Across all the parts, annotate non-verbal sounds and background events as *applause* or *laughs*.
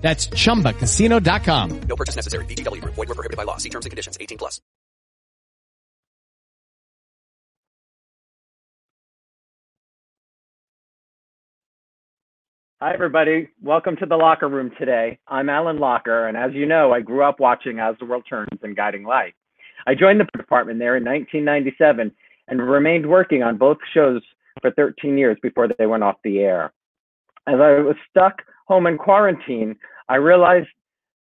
That's ChumbaCasino.com. No purchase necessary. VGW Group. Void were prohibited by law. See terms and conditions. 18 plus. Hi, everybody. Welcome to the locker room today. I'm Alan Locher, and as you know, I grew up watching As the World Turns and Guiding Light. I joined the department there in 1997 and remained working on both shows for 13 years before they went off the air. As I was stuck home in quarantine, I realized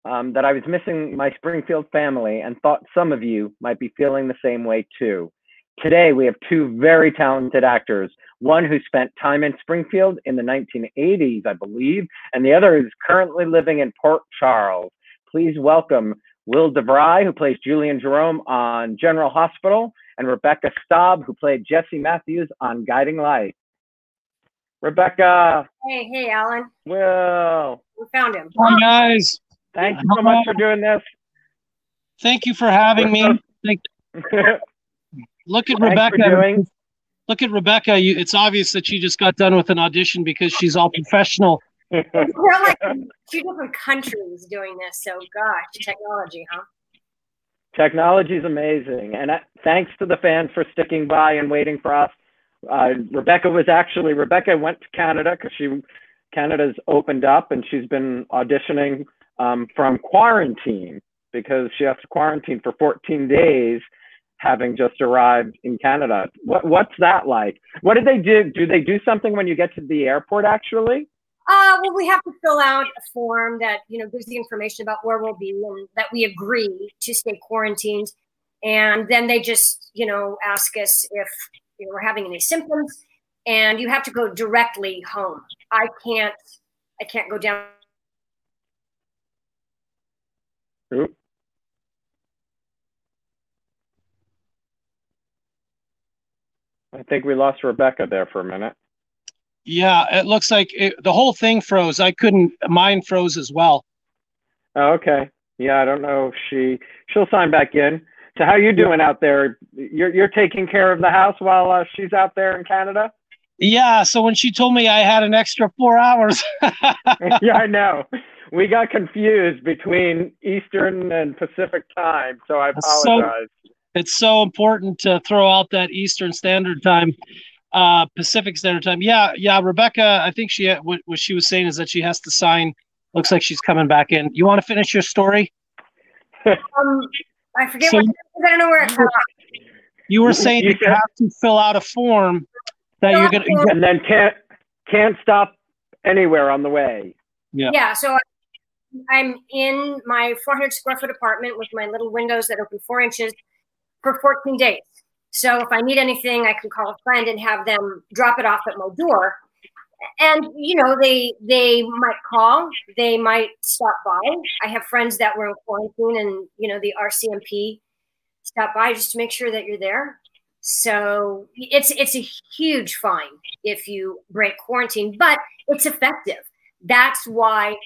um, that I was missing my Springfield family and thought some of you might be feeling the same way too. Today, we have two very talented actors. One who spent time in Springfield in the 1980s, I believe, and the other is currently living in Port Charles. Please welcome Will DeVry, who plays Julian Jerome on General Hospital, and Rebecca Staab, who played Jesse Matthews on Guiding Light. Rebecca, Hey, hey, Alan. Will, We found him. Hi guys, thank you so much for doing this. thank you for having me. Thank, *laughs* look at Rebecca. doing. Look at Rebecca. You, it's obvious that she just got done with an audition because she's all professional. We're like two different countries doing this, so gosh, technology, huh? Technology is amazing, and uh, thanks to the fans for sticking by and waiting for us. Uh, Rebecca was actually Rebecca went to Canada because she Canada's opened up, and she's been auditioning um, from quarantine because she has to quarantine for 14 days, having just arrived in Canada. What what's that like? What did they do? Do they do something when you get to the airport? Actually, Uh, well, we have to fill out a form that you know gives the information about where we'll be and that we agree to stay quarantined, and then they just you know ask us if you know, we're having any symptoms, and you have to go directly home. I can't, I can't go down. Oop. I think we lost Rebecca there for a minute. Yeah, it looks like it, the whole thing froze. I couldn't. Mine froze as well. Oh, okay. Yeah, I don't know if she she'll sign back in. So how you doing out there? You're you're taking care of the house while uh, she's out there in Canada. Yeah. So when she told me I had an extra four hours, *laughs* yeah, I know. *laughs* We got confused between Eastern and Pacific time, so I So- apologize. it's so important to throw out that Eastern Standard Time, uh, Pacific Standard Time. Yeah, yeah. Rebecca, I think she what, what she was saying is that she has to sign. Looks like she's coming back in. You want to finish your story? *laughs* Um, I forget. So- what, I don't know where it cut off. You were saying you that you said- have to fill out a form that Fill you're gonna. form. and then can't can't stop anywhere on the way. Yeah. Yeah, so I'm in my 400 square foot apartment with my little windows that open four inches for 14 days. So if I need anything, I can call a friend and have them drop it off at my door. And you know, they they might call, they might stop by. I have friends that were in quarantine, and you know, the RCMP stop by just to make sure that you're there. So it's it's a huge fine if you break quarantine, but it's effective. That's why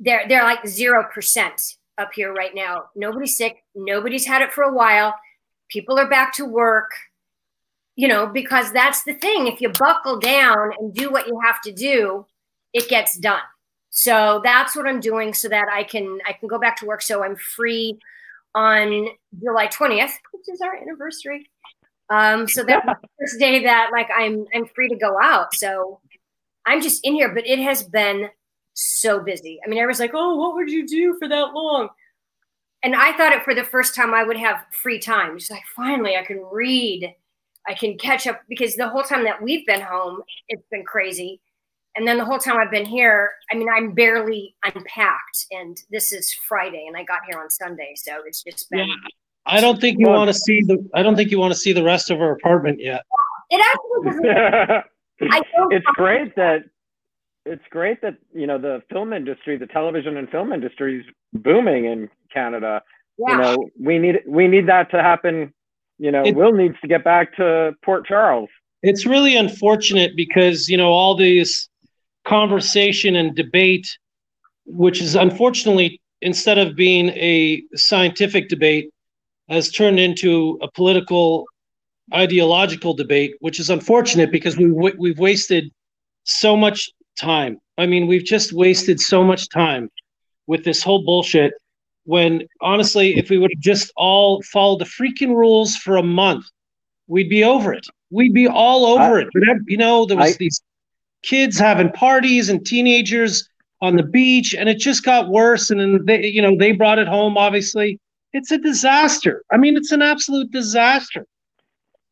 they're they're like zero percent up here right now. Nobody's sick. Nobody's had it for a while. People are back to work. You know, because that's the thing. If you buckle down and do what you have to do, it gets done. So that's what I'm doing so that I can I can go back to work. So I'm free on July 20th, which is our anniversary. Um, so that's *laughs* the first day that like I'm I'm free to go out. So I'm just in here, but it has been so busy. I mean, everyone's like, "Oh, what would you do for that long?" And I thought it for the first time I would have free time. Just like finally, I can read, I can catch up because the whole time that we've been home, it's been crazy. And then the whole time I've been here, I mean, I'm barely unpacked, and this is Friday, and I got here on Sunday, so it's just been. Yeah. I don't think you want to see the. I don't think you want to see the rest of our apartment yet. It actually. *laughs* I don't. it's great that it's great that you know the film industry, the television and film industry is booming in Canada. Yeah. You know, we need we need that to happen. You know, It- Will needs to get back to Port Charles. It's really unfortunate because you know all these conversation and debate, which is unfortunately instead of being a scientific debate, has turned into a political, ideological debate, which is unfortunate because we we've wasted so much time. I mean, we've just wasted so much time with this whole bullshit. When honestly, if we would have just all followed the freaking rules for a month, we'd be over it. We'd be all over I- it. You know, there was I- these kids having parties and teenagers on the beach, and it just got worse. And then they, you know, they brought it home. Obviously, it's a disaster. I mean, it's an absolute disaster.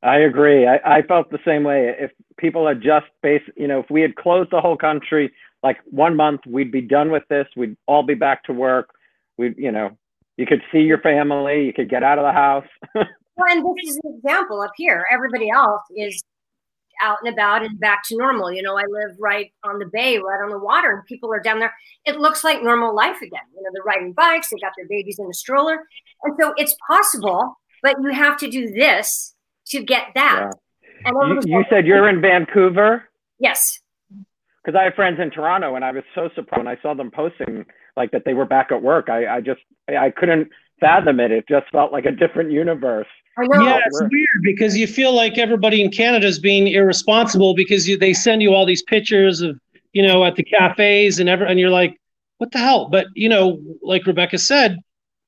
I agree. I, I felt the same way. If people had just based, you know, if we had closed the whole country like one month, we'd be done with this. We'd all be back to work. We'd, you know, you could see your family. You could get out of the house. *laughs* Well, and this is an example up here. Everybody else is out and about and back to normal. You know, I live right on the bay, right on the water, and people are down there. It looks like normal life again. You know, they're riding bikes, they got their babies in a stroller. And so it's possible, but you have to do this to get that. And you, you like, said you're in Vancouver yes. because I have friends in Toronto, and I was so surprised when I saw them posting like that they were back at work. I, I just I couldn't fathom it. It just felt like a different universe. Yeah, it's weird because you feel like everybody in Canada is being irresponsible because you, they send you all these pictures of you know at the cafes and ever and you're like, what the hell? But you know, like Rebecca said,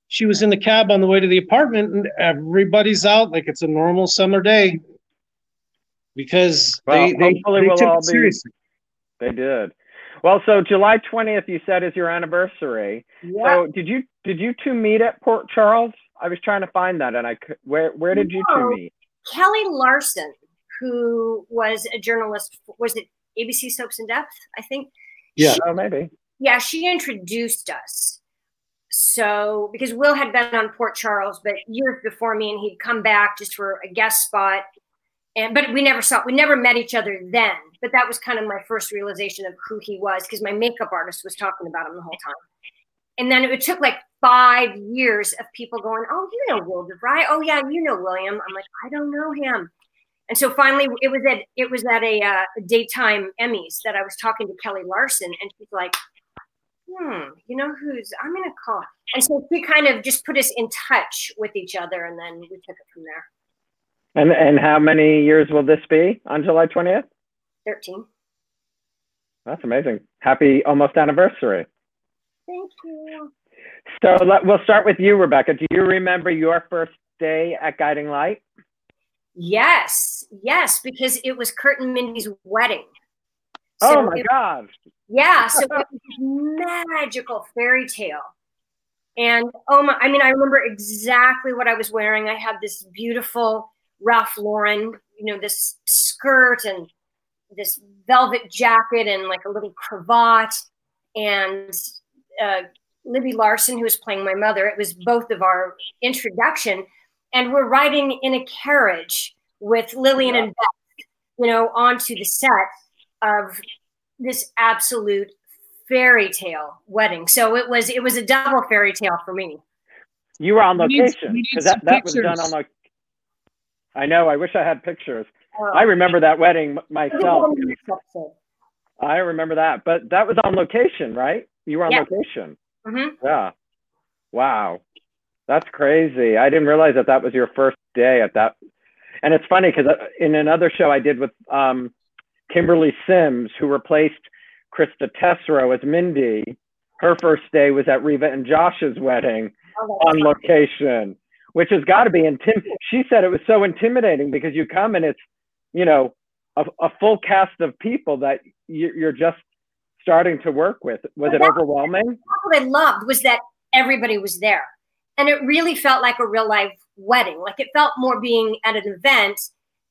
she was in the cab on the way to the apartment and everybody's out like it's a normal summer day because Well, they they, hopefully they we'll took all it be- seriously. They did. Well, so July 20th, you said is your anniversary. Yeah. So did you did you two meet at Port Charles? I was trying to find that, and I where where did you two meet? Kelly Larson, who was a journalist, was it ABC Soaps in Depth? I think. Yeah. Oh, maybe. yeah, she introduced us. So because Will had been on Port Charles, but years before me, and he'd come back just for a guest spot. And but we never saw we never met each other then. But that was kind of my first realization of who he was because my makeup artist was talking about him the whole time. And then it took like five years of people going, "Oh, you know Will DeVry? Oh yeah, you know William." I'm like, I don't know him. And so finally, it was at it was at a uh, daytime Emmys that I was talking to Kelly Larson, and she's like, "Hmm, you know who's? I'm gonna call." And so she kind of just put us in touch with each other, and then we took it from there. And and how many years will this be on July 20th? Thirteen. That's amazing. Happy almost anniversary. Thank you. So let, we'll start with you, Rebecca. Do you remember your first day at Guiding Light? Yes, yes, because it was Kurt and Mindy's wedding. oh my it- God! Yeah, *laughs* so it was magical fairy tale. And oh my, I mean, I remember exactly what I was wearing. I had this beautiful Ralph Lauren, you know, this skirt and this velvet jacket and like a little cravat. And uh, Lisby Larson, who was playing my mother, it was both of our introduction. And we're riding in a carriage with Lillian and Beth, you know, onto the set of this absolute fairy tale wedding. So it was it was a double fairy tale for me. You were on location because that, some that was done on like. I know. I wish I had pictures. Uh, I remember that wedding myself. I remember that, but that was on location, right? You were on Yeah. location. Mhm. Yeah. Wow. That's crazy. I didn't realize that that was your first day at that. And it's funny because in another show I did with um, Kimberly Simms, who replaced Krista Tesreau as Mindy, her first day was at Reva and Josh's wedding Oh, on location, which has got to be intim. She said it was so intimidating because you come and it's, you know, a, a full cast of people that you, you're just starting to work with. Was it overwhelming? what I loved was that everybody was there. And it really felt like a real life wedding. Like it felt more being at an event.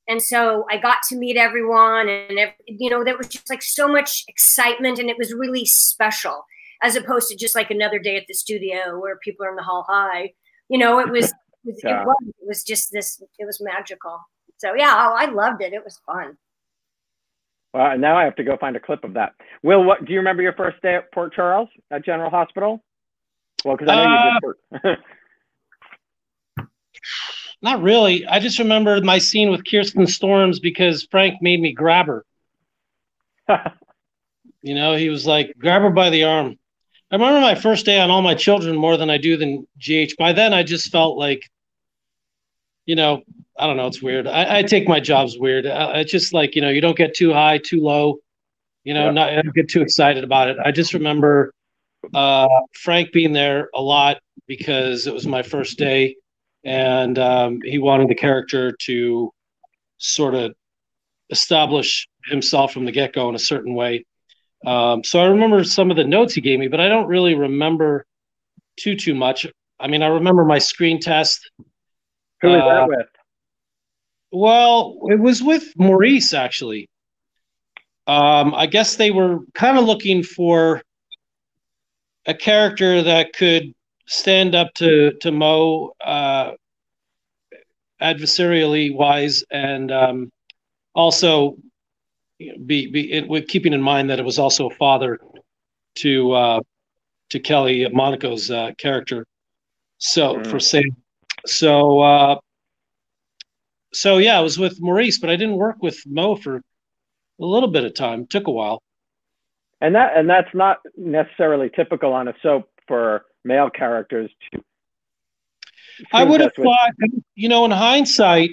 And so I got to meet everyone and, you know, there was just like so much excitement and it was really special as opposed to just like another day at the studio where people are in the hall high. You know, it was, it was, Yeah. it was, it was just this, it was magical. So yeah, oh, I loved it. It was fun. Well, now I have to go find a clip of that. Will, what do you remember your first day at Port Charles at General Hospital? Well, because I know you did. Uh, Port- *laughs* Not really. I just remember my scene with Kirsten Storms because Frank made me grab her. *laughs* you know, he was like, grab her by the arm. I remember my first day on All My Children more than I do than GH. By then, I just felt like, you know, I don't know. It's weird. I, I take my jobs weird. I, it's just like, you know, you don't get too high, too low. You know, not I don't get too excited about it. I just remember uh, Frank being there a lot because it was my first day, and um, he wanted the character to sort of establish himself from the get go in a certain way. Um, so I remember some of the notes he gave me, but I don't really remember too too much. I mean, I remember my screen test. Who was Uh, that with? Well, it was with Maurice actually. Um, I guess they were kind of looking for a character that could stand up to to Mo uh, adversarially wise, and um, also be be it, with keeping in mind that it was also a father to uh, to Kelly Monaco's uh, character. So Mm. for Sam, so uh, so yeah, I was with Maurice, but I didn't work with Mo for a little bit of time. Took a while. And that and that's not necessarily typical on a soap for male characters to. I would have test with. thought, you know, in hindsight,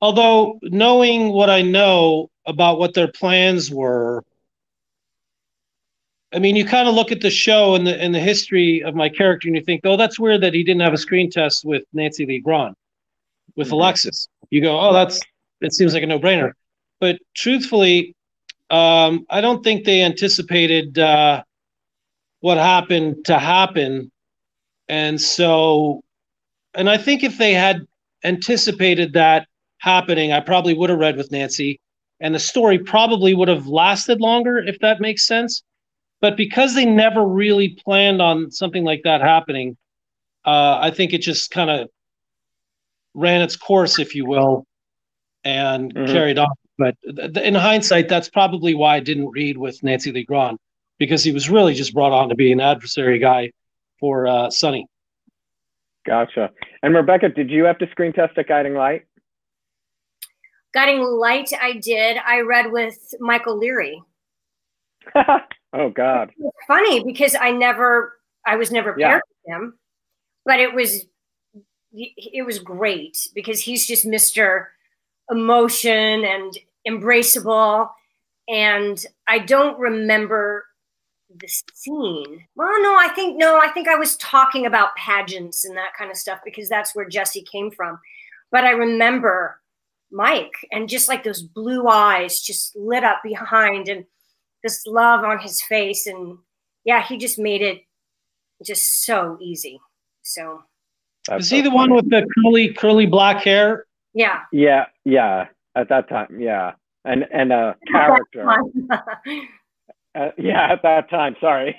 although knowing what I know about what their plans were, I mean, you kind of look at the show and the and the history of my character, and you think, oh, that's weird that he didn't have a screen test with Nancy Lee Grahn, with Mhm. Alexis. You go, oh, that's it seems like a no brainer. But truthfully, um, I don't think they anticipated uh, what happened to happen, and so and I think if they had anticipated that happening, I probably would have read with Nancy, and the story probably would have lasted longer, if that makes sense. But because they never really planned on something like that happening, uh, I think it just kind of ran its course, if you will, and Mhm. carried on. But th- th- in hindsight, that's probably why I didn't read with Nancy Lee Grahn, because he was really just brought on to be an adversary guy for uh, Sonny. Gotcha. And Rebecca, did you have to screen test at Guiding Light? Guiding Light, I did. I read with Michael Leary. *laughs* oh God. It's funny because I never, I was never Yeah. paired with him, but it was, it was great because he's just Mr. Emotion and embraceable. And I don't remember the scene. Well, no, I think, no, I think I was talking about pageants and that kind of stuff because that's where Jesse came from. But I remember Mike and just like those blue eyes just lit up behind and this love on his face and yeah he just made it just so easy so That's Is he so the one with the curly, curly black hair? yeah Yeah, yeah. At that time, yeah. And and a *laughs* character. *laughs* Uh, yeah, at that time. Sorry,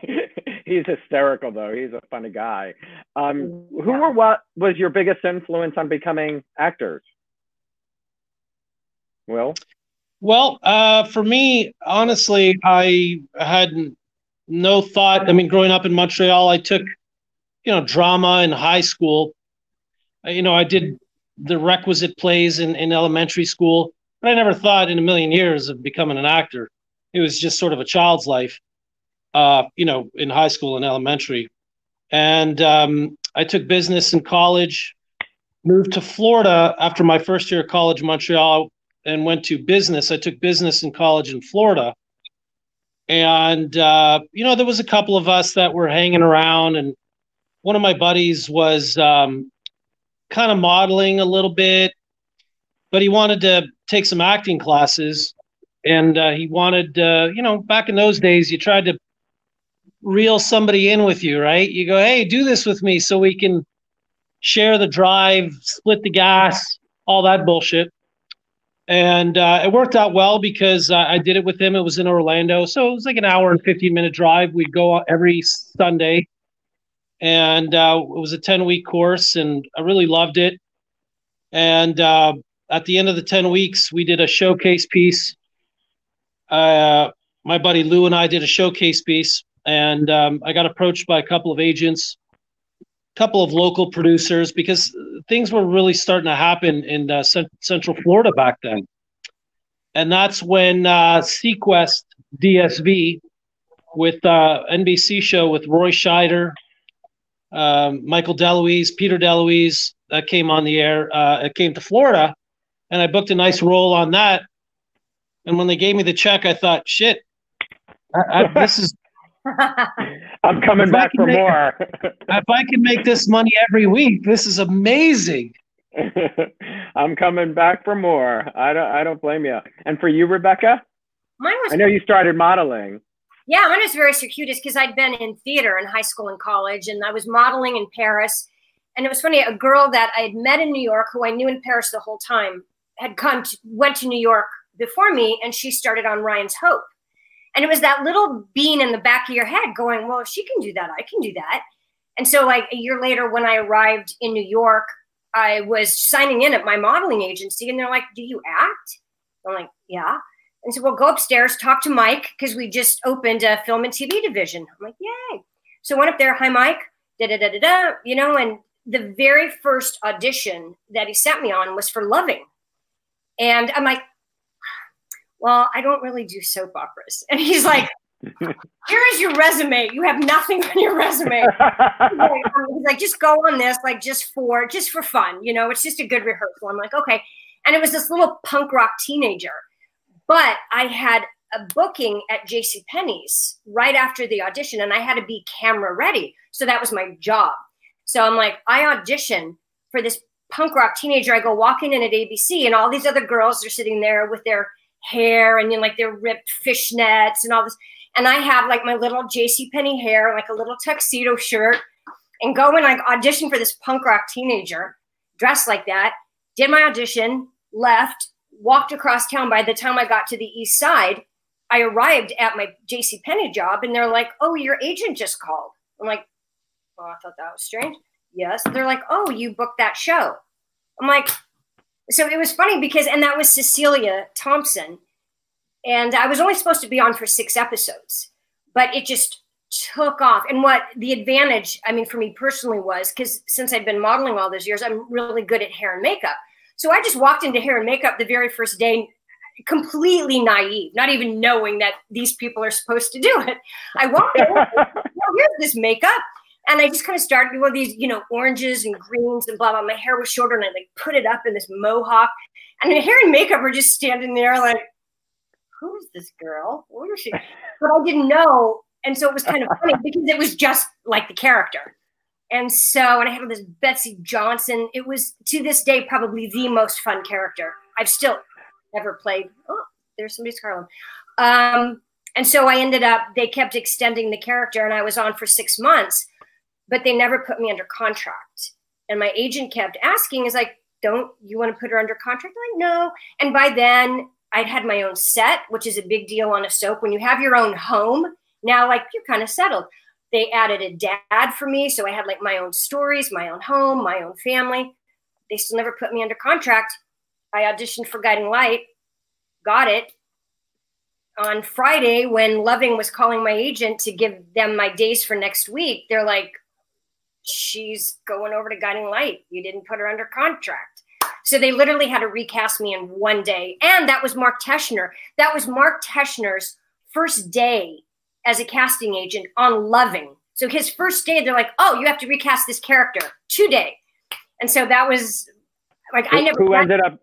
*laughs* he's hysterical though. He's a funny guy. Um, who Yeah. or what was your biggest influence on becoming actors? Will. Well, uh, for me, honestly, I had no thought. I mean, growing up in Montreal, I took, you know, drama in high school. You know, I did the requisite plays in, in elementary school, but I never thought in a million years of becoming an actor. It was just sort of a child's life, uh, you know, in high school and elementary. And um, I took business in college, moved to Florida after my first year of college Montreal, and went to business. I took business in college in Florida. And, uh, you know, there was a couple of us that were hanging around, and one of my buddies was um, kind of modeling a little bit, but he wanted to take some acting classes. And uh, he wanted, uh, you know, back in those days, you tried to reel somebody in with you, right? You go, hey, do this with me so we can share the drive, split the gas, all that bullshit and uh, it worked out well because uh, I did it with him. It was in Orlando, so it was like an hour and fifteen minute drive. We'd go every Sunday, and uh, it was a ten week course, and I really loved it. And uh, at the end of the ten weeks, we did a showcase piece. Uh, my buddy Lou and I did a showcase piece, and um, I got approached by a couple of agents couple of local producers because things were really starting to happen in uh, cent- Central Florida back then. And that's when uh, seaQuest DSV with uh, NBC show with Roy Scheider, um, Michael DeLuise, Peter DeLuise, that came on the air. Uh, it came to Florida, and I booked a nice role on that. And when they gave me the check, I thought, shit, I, I, this is I'm coming If back for make- more. if I can make this money every week, this is amazing. *laughs* I'm coming back for more. I don't. I don't blame you. And for you, Rebecca, Mine was I know you started modeling. Yeah, mine was very circuitous because I'd been in theater in high school and college, and I was modeling in Paris. And it was funny, a girl that I had met in New York, who I knew in Paris the whole time, had come to, went to New York before me, and she started on Ryan's Hope. And it was that little bean in the back of your head going, "Well, if she can do that, I can do that." And so, like a year later, when I arrived in New York, I was signing in at my modeling agency, and they're like, "Do you act?" I'm like, "Yeah." And so we'll go upstairs, talk to Mike, because we just opened a film and TV division. I'm like, yay. So went up there, hi, Mike, da da da da da, you know, and the very first audition that he sent me on was for Loving. And I'm like, well, I don't really do soap operas. *laughs* And he's like, here is your resume. You have nothing on your resume. *laughs* He's like, just go on this, like just for just for fun, you know, it's just a good rehearsal. I'm like, okay. And it was this little punk rock teenager. But I had a booking at JC Penney's right after the audition, and I had to be camera ready. So that was my job. So I'm like, I audition for this punk rock teenager. I go walking in at ABC, and all these other girls are sitting there with their hair and you know, like their ripped fishnets and all this. And I have like my little JC Penney hair, like a little tuxedo shirt, and go and like audition for this punk rock teenager dressed like that. Did my audition, left, walked across town. By the time I got to the east side, I arrived at my JC Penney job and they're like, "Oh, your agent just called." I'm like, "Oh, I thought that was strange." Yes. They're like, "Oh, you booked that show." I'm like, so it was funny because and that was Cecilia Thompson and I was only supposed to be on for 6 episodes, but it just took off. And what the advantage, I mean for me personally was cuz since I've been modeling all those years, I'm really good at hair and makeup. So I just walked into hair and makeup the very first day completely naive, not even knowing that these people are supposed to do it. I walked in, *laughs* well, here's this makeup. And I just kind of started with these, you know, oranges and greens and blah, blah. My hair was shorter and I like put it up in this mohawk. And the hair and makeup were just standing there like, who is this girl? Where is she? But I didn't know. And so it was kind of funny *laughs* because it was just like the character. And so, and I had this Betsey Johnson. It was to this day probably the most fun character I've still ever played. Oh, there's somebody's Carlin. Um, and so I ended up, they kept extending the character and I was on for six months, but they never put me under contract. And my agent kept asking, is like, don't you want to put her under contract? I'm like, no. And by then I'd had my own set, which is a big deal on a soap. When you have your own home, now like you're kind of settled. They added a dad for me. So I had like my own stories, my own home, my own family. They still never put me under contract. I auditioned for Guiding Light, got it. On Friday, when Loving was calling my agent to give them my days for next week, they're like, she's going over to Guiding Light. You didn't put her under contract. So they literally had to recast me in one day. And that was Mark Teschner. That was Mark Teschner's first day as a casting agent on Loving. So his first day, they're like, oh, you have to recast this character today. And so that was like, I never. Who ended up?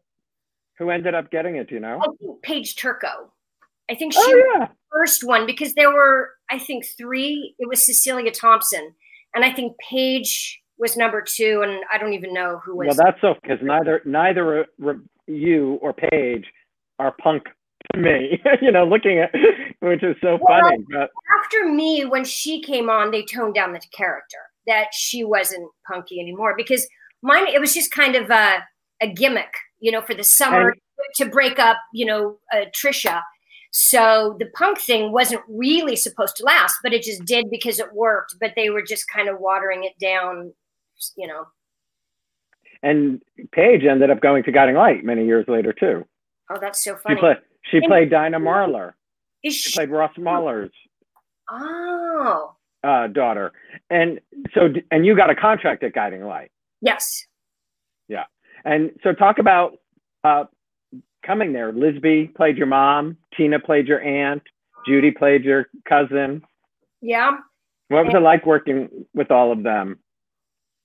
Who ended up getting it? Do you know? I think Paige Turco. I think oh, she Oh was the first one because there were, I think, three. It was Cecilia Thompson, and I think Paige was number two, and I don't even know who was. Well, that's so because neither neither you or Paige are punk to me. *laughs* you know, looking at which is so Well, funny. But after me, when she came on, they toned down the character that she wasn't punky anymore because mine it was just kind of a, a gimmick, you know, for the summer to break up, you know, uh, Trisha. So the punk thing wasn't really supposed to last, but it just did because it worked. But they were just kind of watering it down, you know. and Paige ended up going to Guiding Light many years later too. Oh, that's so She funny. played she played Dinah Marler. Is She she? played Ross Marler's. Oh, uh, daughter, and so and you got a contract at Guiding Light. Yes. Yeah, and so talk about uh, coming there. Lisby played your mom. Tina played your aunt. Judy played your cousin. Yeah. What was it like working with all of them?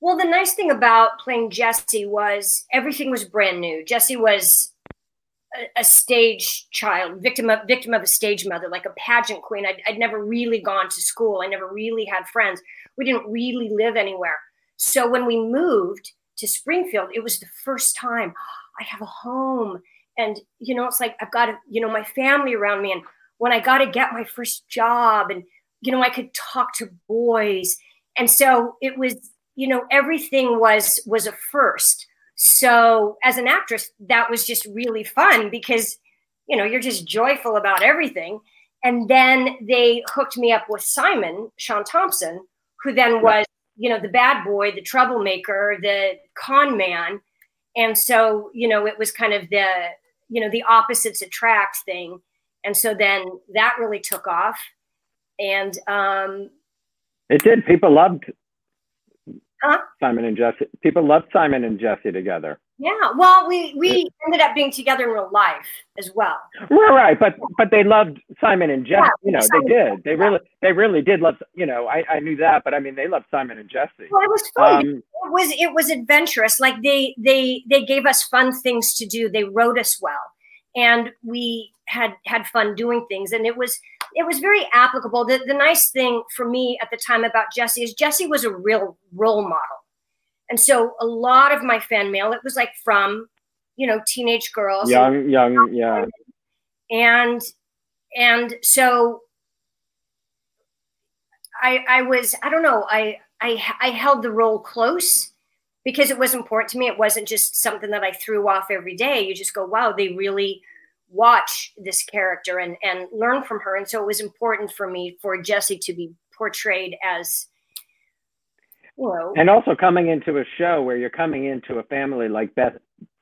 Well, the nice thing about playing Jesse was everything was brand new. Jesse was a, a stage child, victim of victim of a stage mother, like a pageant queen. I'd, I'd never really gone to school. I never really had friends. We didn't really live anywhere. So when we moved to Springfield, it was the first time I have a home, and you know, it's like I've got you know my family around me, and when I got to get my first job, and you know, I could talk to boys, and so it was you know everything was was a first. So as an actress that was just really fun because you know you're just joyful about everything. And then they hooked me up with simon sean thompson who then was you know the bad boy the troublemaker the con man. And so you know it was kind of the you know the opposites attract thing and so then that really took off and um It did. People loved Huh? Simon and Jesse. People loved Simon and Jesse together. Yeah, well, we we ended up being together in real life as well. Right, right, but but they loved Simon and Jesse. Yeah, you know, Simon- they did. They really, they really did love. You know, I, I knew that, but I mean, they loved Simon and Jesse. Well, it was fun. Um, it was it was adventurous. Like they they they gave us fun things to do. They wrote us well, and we had had fun doing things. And it was it was very applicable. The the nice thing for me at the time about Jesse is Jesse was a real role model, and so a lot of my fan mail it was like from you know teenage girls. Young, young, yeah. and and so i i was i don't know i i i held the role close because it was important to me. It wasn't just something that i threw off every day. You just go wow they really watch this character and and learn from her. And so it was important for me for jesse to be portrayed as know And also coming into a show where you're coming into a family like Beth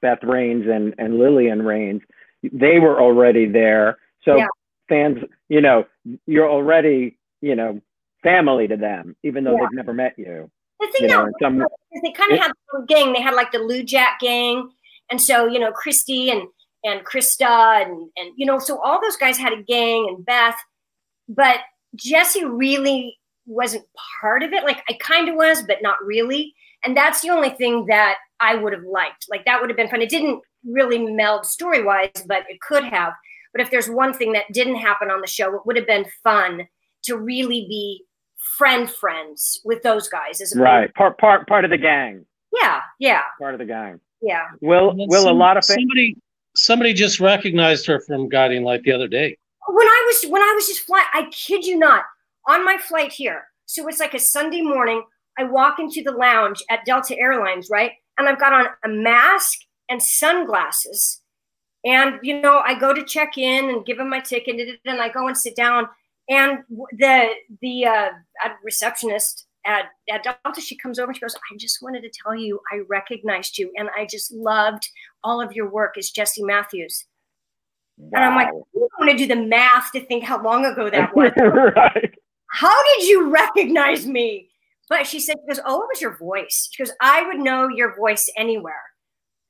Beth Raines and and Lillian Raines, they were already there. So Yeah. fans, you know, you're already, you know, family to them, even though Yeah. they've never met you. the thing You know, that some because they kind of had own gang. They had like the Lou Jack gang, and so you know Christy and and Krista and and you know so all those guys had a gang and Beth, but Jesse really wasn't part of it. Like I kind of was, but not really. And that's the only thing that I would have liked. Like that would have been fun. It didn't really meld story wise, but it could have. But if there's one thing that didn't happen on the show, it would have been fun to really be friend friends with those guys. As opposed- right, part part part of the gang, Yeah, yeah, part of the gang. yeah. Will And then will a lot of fans somebody somebody just recognized her from Guiding Light the other day. when I was when I was just flying, I kid you not, on my flight here. So it's like a Sunday morning. I walk into the lounge at Delta Airlines, right? And I've got on a mask and sunglasses. And you know, I go to check in and give them my ticket, and I go and sit down. And the the uh, receptionist at at Delta, she comes over and she goes, "I just wanted to tell you, I recognized you, and I just loved all of your work as Jesse Matthews." And I'm like, Wow. I don't want to do the math to think how long ago that *laughs* was. right. How did you recognize me? But she said, she goes, Oh, it was your voice. She goes, I would know your voice anywhere.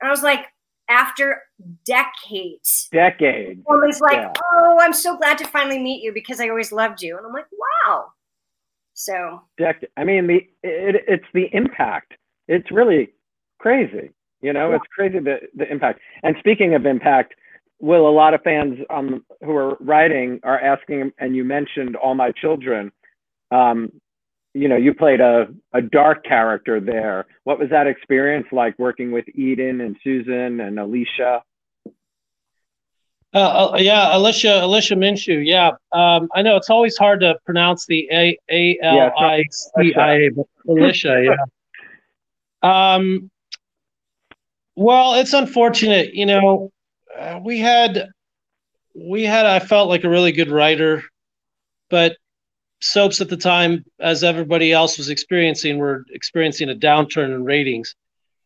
And I was like, after decades. Decade. Woman's like, Yeah. Oh, I'm so glad to finally meet you because I always loved you. And I'm like, wow. So Decade. I mean, the it, it's the impact. It's really crazy. You know, Yeah. it's crazy the the impact. And speaking of impact, will a lot of fans um who are writing are asking, and you mentioned all my children. Um, you know, you played a a dark character there. What was that experience like working with Eden and Susan and Alicia? Uh, uh, yeah, Alicia Alicia Minshew. Yeah, um, I know it's always hard to pronounce the A A L I C I A, Alicia. Yeah. *laughs* Um. Well, it's unfortunate, you know. Uh, we had, we had. I felt like a really good writer, but soaps at the time, as everybody else was experiencing, were experiencing a downturn in ratings,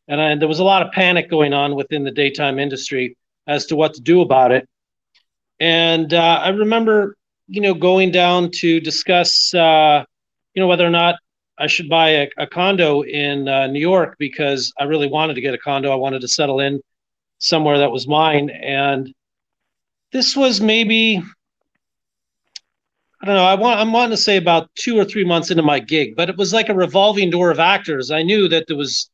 and I, there was a lot of panic going on within the daytime industry as to what to do about it. And uh, I remember, you know, going down to discuss uh, you know, whether or not I should buy a, a condo in uh, New York because I really wanted to get a condo. I wanted to settle in somewhere that was mine. And this was maybe, I don't know, I want, I'm wanting to say about two or three months into my gig, but it was like a revolving door of actors. I knew that there was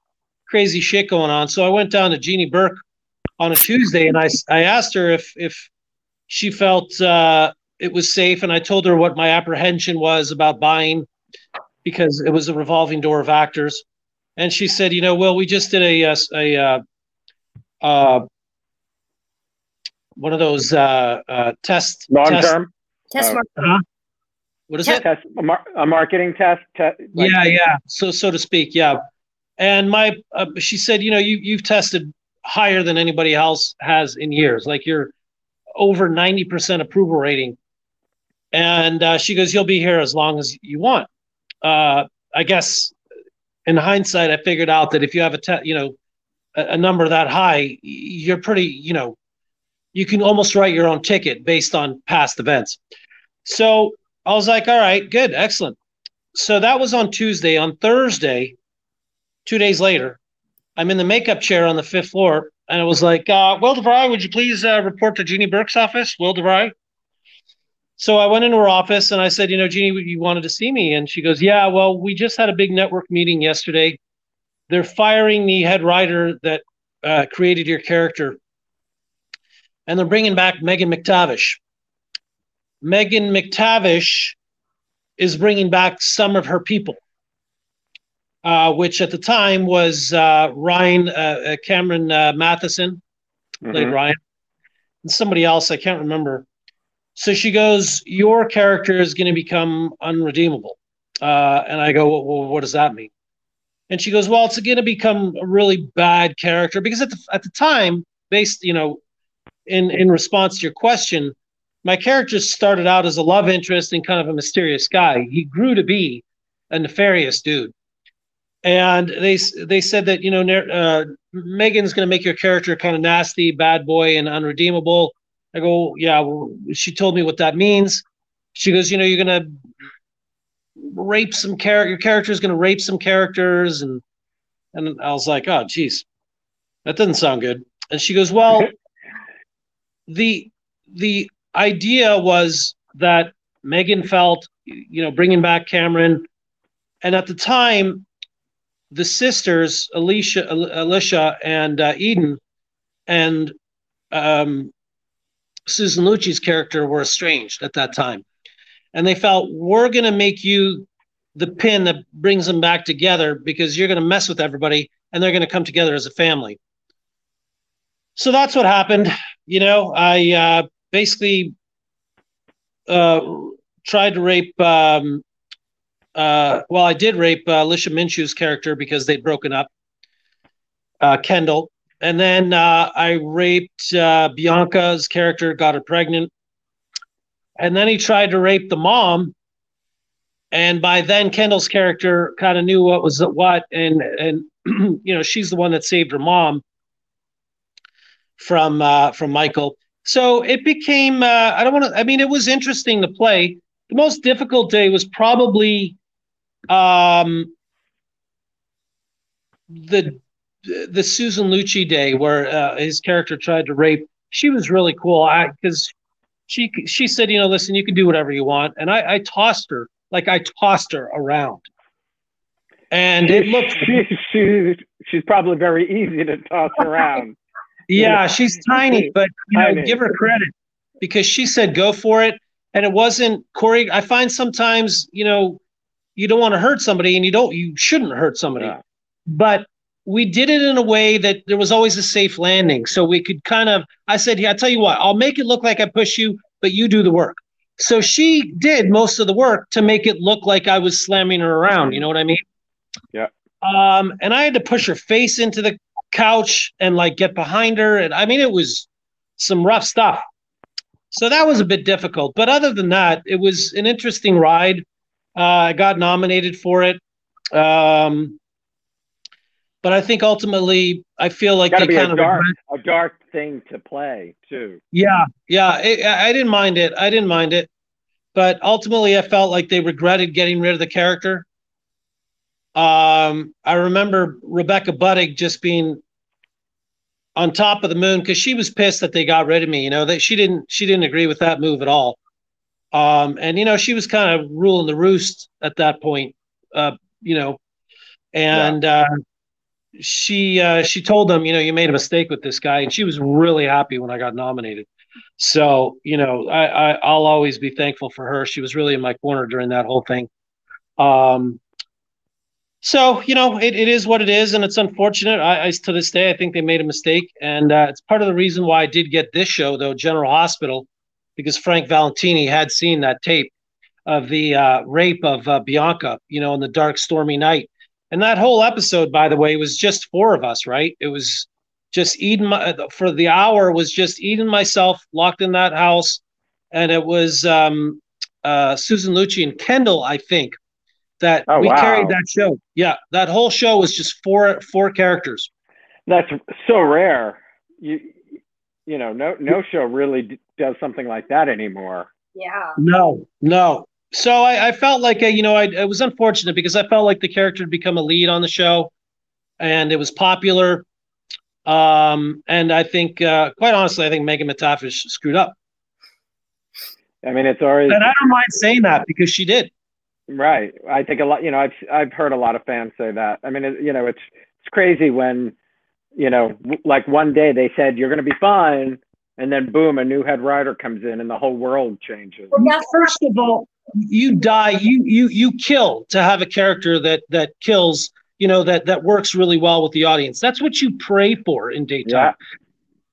crazy shit going on. So I went down to Jeannie Burke on a Tuesday and I, I asked her if, if she felt uh, it was safe. And I told her what my apprehension was about buying because it was a revolving door of actors. And she said, you know, well, we just did a, a, a uh, one of those uh, uh, test Long test- term Test Oh. mark. Huh? What is it? test, a, mar- a marketing test. te- like- yeah, yeah. So so to speak, yeah. And my, uh, she said, you know, you you've tested higher than anybody else has in years. Like you're over ninety percent approval rating. And uh, she goes, you'll be here as long as you want. Uh, I guess in hindsight, I figured out that if you have a, te- you know, a, number that high, you're pretty, you know, you can almost write your own ticket based on past events. So I was like, all right, good, excellent. So that was on Tuesday. On Thursday, two days later, I'm in the makeup chair on the fifth floor, and it was like, uh, Will DeVry, would you please uh, report to Jeannie Burke's office? Will DeVry. So I went into her office and I said, you know, Jeannie, you wanted to see me, and she goes, yeah. Well, we just had a big network meeting yesterday. They're firing the head writer that uh, created your character, and they're bringing back Megan McTavish. Megan McTavish is bringing back some of her people, uh, which at the time was uh, Ryan uh, uh, Cameron uh, Mathison, played Mhm. Ryan, and somebody else I can't remember. So she goes, "Your character is going to become unredeemable," uh, and I go, well, "What does that mean?" And she goes, "Well, it's going to become a really bad character because at the at the time, based you know, in in response to your question, my character started out as a love interest and kind of a mysterious guy. He grew to be a nefarious dude. And they they said that you know uh, Megan's going to make your character kind of nasty, bad boy, and unredeemable. I go, yeah. Well, she told me what that means. She goes, you know, you're going to rape some character. Your character is going to rape some characters, and and I was like, oh, geez, that doesn't sound good. And she goes, well, *laughs* the the idea was that Megan felt, you know, bringing back Cameron, and at the time, the sisters Alicia, Alicia, and uh, Eden, and um, Susan Lucci's character were estranged at that time, and they felt we're going to make you the pin that brings them back together because you're going to mess with everybody, and they're going to come together as a family. So that's what happened. You know, I uh, basically uh, tried to rape. Um, uh, well, I did rape uh, Alicia Minshew's character because they'd broken up. Uh, Kendall, and then uh, I raped uh, Bianca's character, got her pregnant, and then he tried to rape the mom. And by then, Kendall's character kind of knew what was what, and and *clears throat* you know she's the one that saved her mom from uh, from Michael. So it became. Uh, I don't want to. I mean, it was interesting to play. The most difficult day was probably um, the the Susan Lucci day where uh, his character tried to rape. She was really cool because she she said, you know, listen, you can do whatever you want, and I, I tossed her like I tossed her around, and it looked she, she, she's probably very easy to toss *laughs* around. Yeah, she's tiny, but you know, Tiny. give her credit because she said go for it, and it wasn't Corey. I find sometimes you know you don't want to hurt somebody, and you don't you shouldn't hurt somebody, Yeah. but we did it in a way that there was always a safe landing, so we could kind of. I said, yeah, I'll tell you what, I'll make it look like I push you, but you do the work. So she did most of the work to make it look like I was slamming her around. You know what I mean? Yeah. Um, and I had to push her face into the couch and like get behind her. And I mean, it was some rough stuff. So that was a bit difficult. But other than that, it was an interesting ride. Uh, I got nominated for it. Um, but I think ultimately, I feel like they be kind a of dark, a dark thing to play too. yeah, yeah. It, I I didn't mind it. I didn't mind it. but ultimately, I felt like they regretted getting rid of the character. Um, I remember Rebecca Budig just being on top of the moon because she was pissed that they got rid of me. You know that she didn't she didn't agree with that move at all. Um, and you know she was kind of ruling the roost at that point. Uh, you know, and yeah. uh, she uh, she told them, you know, you made a mistake with this guy, and she was really happy when I got nominated. So you know, I, I I'll always be thankful for her. She was really in my corner during that whole thing. Um, so you know, it, it is what it is, and it's unfortunate. I, I to this day I think they made a mistake, and uh, it's part of the reason why I did get this show though, General Hospital, because Frank Valentini had seen that tape of the uh, rape of uh, Bianca, you know, in the dark, stormy night and that whole episode, by the way, was just four of us, right? It was just Eden for the hour was just Eden myself locked in that house, and it was um, uh, Susan Lucci and Kendall, I think, that oh, we wow. carried that show. Yeah, that whole show was just four four characters. That's so rare. You you know, no no show really does something like that anymore. Yeah. No, no so I, I, felt like you know I, it was unfortunate because I felt like the character had become a lead on the show, and it was popular. Um, and I think, uh, quite honestly, I think Megan McTavish screwed up. I mean, it's already. And I don't mind saying that because she did. Right. I think a lot. You know, I've I've heard a lot of fans say that. I mean, it, you know, it's it's crazy when, you know, like one day they said you're going to be fine, and then boom, a new head writer comes in, and the whole world changes. Well, first of all, you die you you you kill to have a character that that kills you know that that works really well with the audience. That's what you pray for in daytime. Yeah.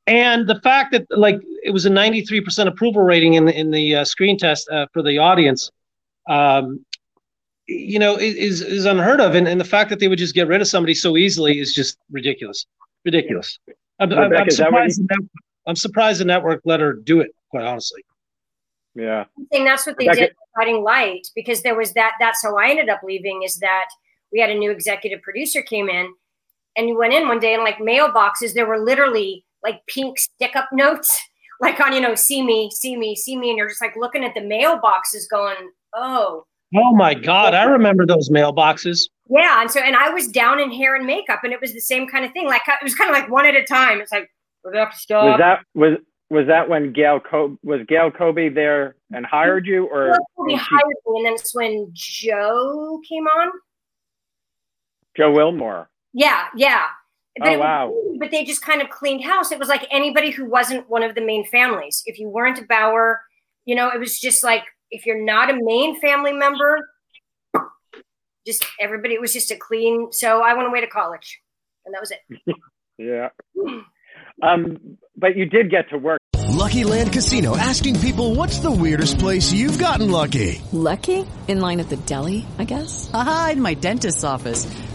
and the fact that like it was a 93% approval rating in the in the uh, screen test uh, for the audience um you know is is unheard of. And, and the fact that they would just get rid of somebody so easily is just ridiculous. Ridiculous. I'm, Rebecca, I'm surprised you- i'm surprised the network let her do it quite honestly yeah. I think that's what they did Guiding Light because there was that. That's how I ended up leaving. Is that we had a new executive producer came in, and you went in one day and like mailboxes there were literally like pink stick up notes, *laughs* like on you know see me, see me, see me, and you're just like looking at the mailboxes going, oh. Oh my God, I remember those mailboxes. Yeah, and so and I was down in hair and makeup, and it was the same kind of thing. Like it was kind of like one at a time. It's like we have to stop. Was that was was that when Gail Co- was Gail Kobe there and hired you, or Gail Kobe she... hired me, and then it's when Joe came on. Joe Willmore. Yeah, yeah. But oh wow! Was, but they just kind of cleaned house. It was like anybody who wasn't one of the main families. If you weren't a Bauer, you know, it was just like if you're not a main family member, just everybody. It was just a clean. So I went away to college, and that was it. *laughs* yeah. *clears throat* Um, but you did get to work. Lucky Land Casino asking people what's the weirdest place you've gotten lucky? Lucky? In line at the deli, I guess? Aha, in my dentist's office.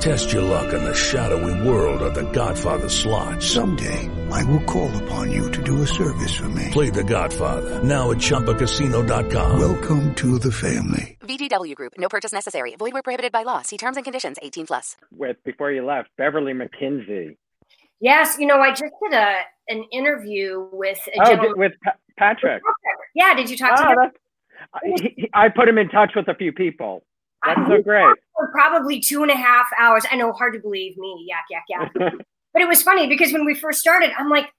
Test your luck in the shadowy world of The Godfather slot. Someday, I will call upon you to do a service for me. Play The Godfather, now at ChumbaCasino.com. Welcome to the family. VGW Group, no purchase necessary. Void where prohibited by law. See terms and conditions 18 plus. With, before you left, Beverly McKinsey. Yes, you know, I just did a an interview with a oh, gentleman. with pa- Patrick. Yeah, did you talk oh, to ah, him? I, I put him in touch with a few people. That's so great. Probably two and a half hours. I know, hard to believe me. Yak, yak, yak. but it was funny because when we first started, I'm like,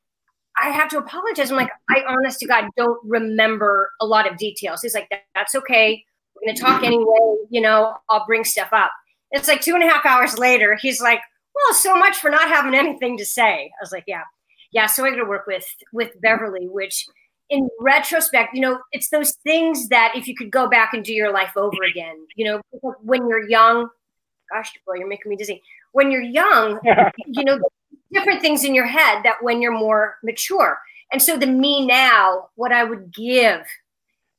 I have to apologize. I'm like, I honest to God don't remember a lot of details. He's like, that's okay. We're going to talk mm-hmm. anyway. You know, I'll bring stuff up. It's like two and a half hours later. He's like, well, so much for not having anything to say. I was like, yeah, yeah. So I got to work with with Beverly, which in retrospect, you know, it's those things that if you could go back and do your life over again, you know, when you're young, gosh, boy, you're making me dizzy. When you're young, *laughs* you know, different things in your head that when you're more mature. And so the me now, what I would give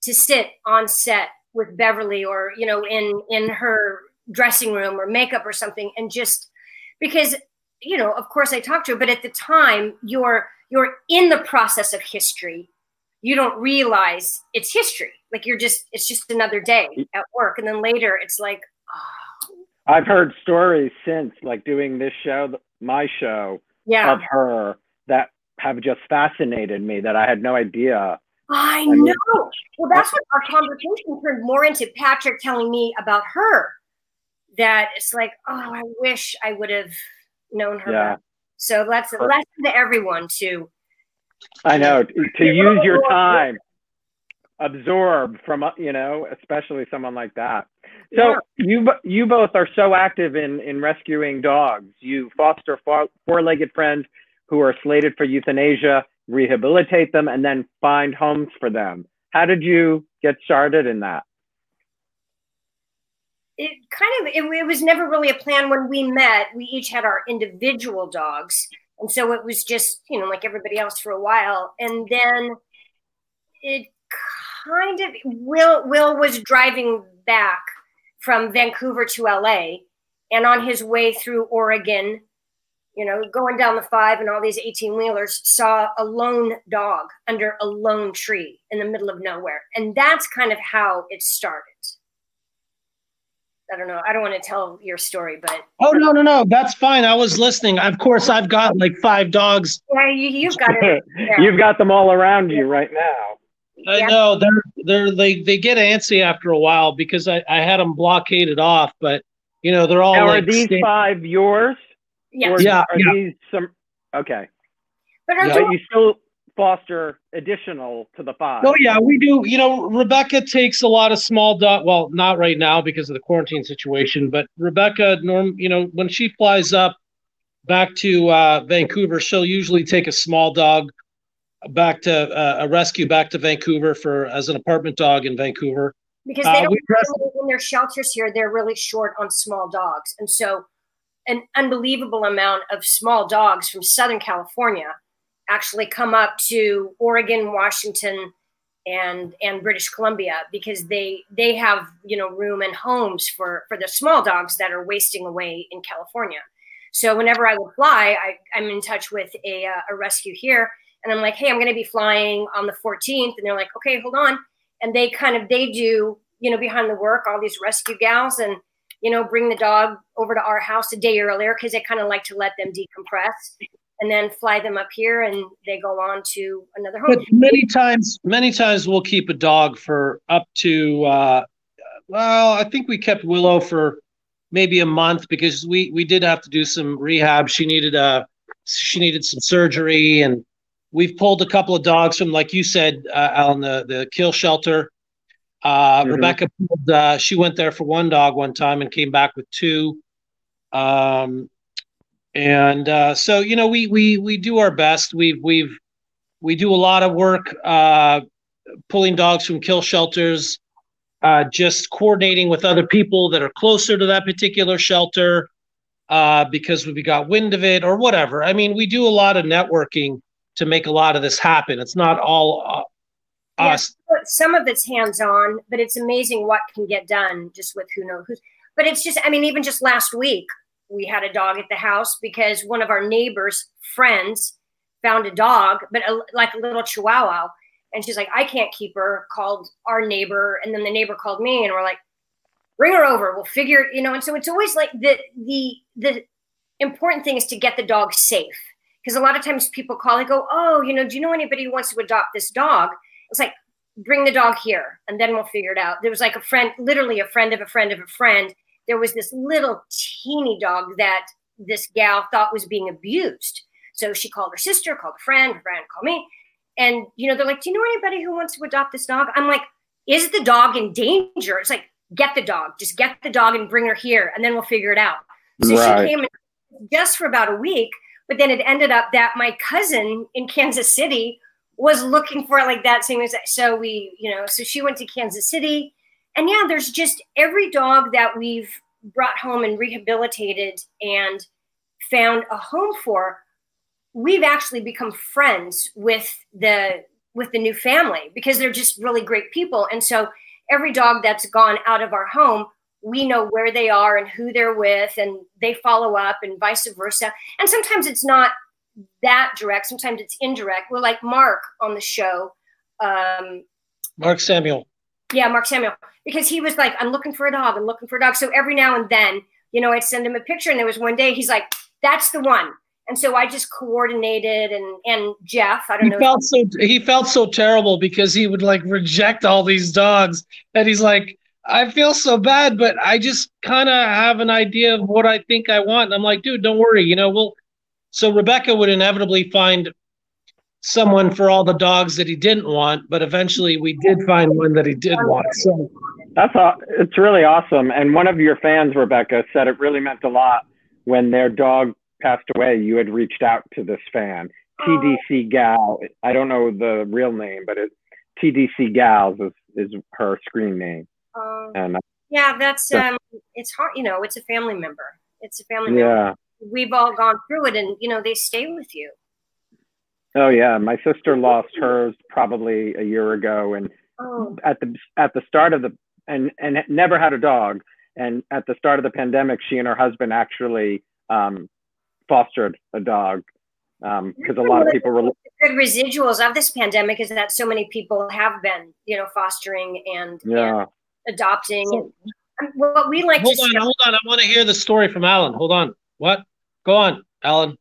to sit on set with Beverly or, you know, in in her dressing room or makeup or something and just because you know, of course I talked to her, but at the time you're you're in the process of history. You don't realize it's history. Like you're just it's just another day at work. And then later it's like, oh. I've heard stories since, like doing this show, my show, Yeah. of her that have just fascinated me that I had no idea. I know. Well, that's what our conversation turned more into Patrick telling me about her. That it's like, oh, I wish I would have known her. Yeah. So that's a lesson to everyone to I know to *laughs* use your time, absorb from uh, you know, especially someone like that. So Yeah. you you both are so active in in rescuing dogs. You foster four four-legged friends who are slated for euthanasia, rehabilitate them, and then find homes for them. How did you get started in that? it kind of it, it was never really a plan when we met we each had our individual dogs and so it was just you know like everybody else for a while. And then it kind of will will was driving back from vancouver to la and on his way through oregon you know going down the five and all these 18 wheelers saw a lone dog under a lone tree in the middle of nowhere. And that's kind of how it started I don't know. I don't want to tell your story, but Oh no, no, no. That's fine. I was listening. Of course, I've got like five dogs. yeah, you, you've got it. Yeah. *laughs* You've got them all around you right now. I know they're they're they they get antsy after a while because I I had them blockaded off, but you know they're all now, like are these sta- five yours? Yes. Or Yeah, are yeah. these some? Okay. But our Yeah. But you still foster additional to the five. Oh yeah, we do. You know, Rebecca takes a lot of small dog. Well, not right now because of the quarantine situation, but Rebecca, norm, you know, when she flies up back to uh, Vancouver, she'll usually take a small dog back to uh, a rescue back to Vancouver for as an apartment dog in Vancouver. because Uh, they don't we dress- in their shelters here they're really short on small dogs and so an unbelievable amount of small dogs from southern california actually come up to oregon washington and and british columbia because they they have you know room and homes for for the small dogs that are wasting away in california. So whenever i would fly I, i'm in touch with a, uh, a rescue here and i'm like hey i'm going to be flying on the 14th and they're like okay hold on. And they kind of they do you know behind the work all these rescue gals and you know bring the dog over to our house a day earlier because they kind of like to let them decompress and then fly them up here and they go on to another home But many times, many times we'll keep a dog for up to. Uh, well, I think we kept Willow for maybe a month because we we did have to do some rehab. She needed a she needed some surgery, and we've pulled a couple of dogs from, like you said, uh, Alan, the the kill shelter. Uh, Mhm. Rebecca, pulled, uh, she went there for one dog one time and came back with two. Um, and uh, so you know, we we we do our best. We've we've we do a lot of work uh, pulling dogs from kill shelters, uh, just coordinating with other people that are closer to that particular shelter uh, because we got wind of it or whatever. I mean, we do a lot of networking to make a lot of this happen. It's not all uh, Yeah, us. some of it's hands on, but it's amazing what can get done just with who knows who's. But it's just, I mean, even just last week, we had a dog at the house because one of our neighbors' friends found a dog, but a, like a little chihuahua. And she's like, I can't keep her, called our neighbor. And then the neighbor called me and we're like, bring her over. We'll figure it, you know. And so it's always like the, the, the important thing is to get the dog safe. Because a lot of times people call and go, oh, you know, do you know anybody who wants to adopt this dog? It's like, bring the dog here and then we'll figure it out. There was like a friend, literally a friend of a friend of a friend. There was this little teeny dog that this gal thought was being abused. So she called her sister, called a friend, her friend called me. And, you know, they're like, do you know anybody who wants to adopt this dog? I'm like, is the dog in danger? It's like, get the dog, just get the dog and bring her here and then we'll figure it out. So Right. she came in just for about a week, but then it ended up that my cousin in Kansas City was looking for it like that same as so we you know so she went to Kansas City and yeah there's just every dog that we've brought home and rehabilitated and found a home for, we've actually become friends with the with the new family because they're just really great people. And so every dog that's gone out of our home, we know where they are and who they're with, and they follow up and vice versa. And sometimes it's not that direct, sometimes it's indirect. We're like Mark on the show. Um, Mark Samuel. Yeah, Mark Samuel. Because he was like, I'm looking for a dog, I'm looking for a dog. So every now and then, you know, I'd send him a picture, and there was one day he's like, That's the one. And so I just coordinated and and Jeff, I don't he know. Felt so, he felt so terrible because he would like reject all these dogs. And he's like, I feel so bad, but I just kind of have an idea of what I think I want. And I'm like, dude, don't worry. You know, we'll. So Rebecca would inevitably find someone for all the dogs that he didn't want, but eventually we did find one that he did want. So That's aw- it's really awesome. And one of your fans, Rebecca, said it really meant a lot when their dog passed away. You had reached out to this fan, TDC Gal. I don't know the real name, but it TDC Gals is, is her screen name. Um, And uh, yeah, that's um, it's hard. You know, it's a family member. It's a family member. yeah. We've all gone through it, and you know, they stay with you. Oh yeah, my sister lost hers probably a year ago, and Oh, at the at the start of the and and never had a dog. And at the start of the pandemic, she and her husband actually um, fostered a dog because a lot of people were. good residuals of this pandemic is that so many people have been, you know, fostering and, Yeah. and adopting. and what we like hold to on, say, hold on. I want to hear the story from Alan. Hold on. What? Go on, Alan.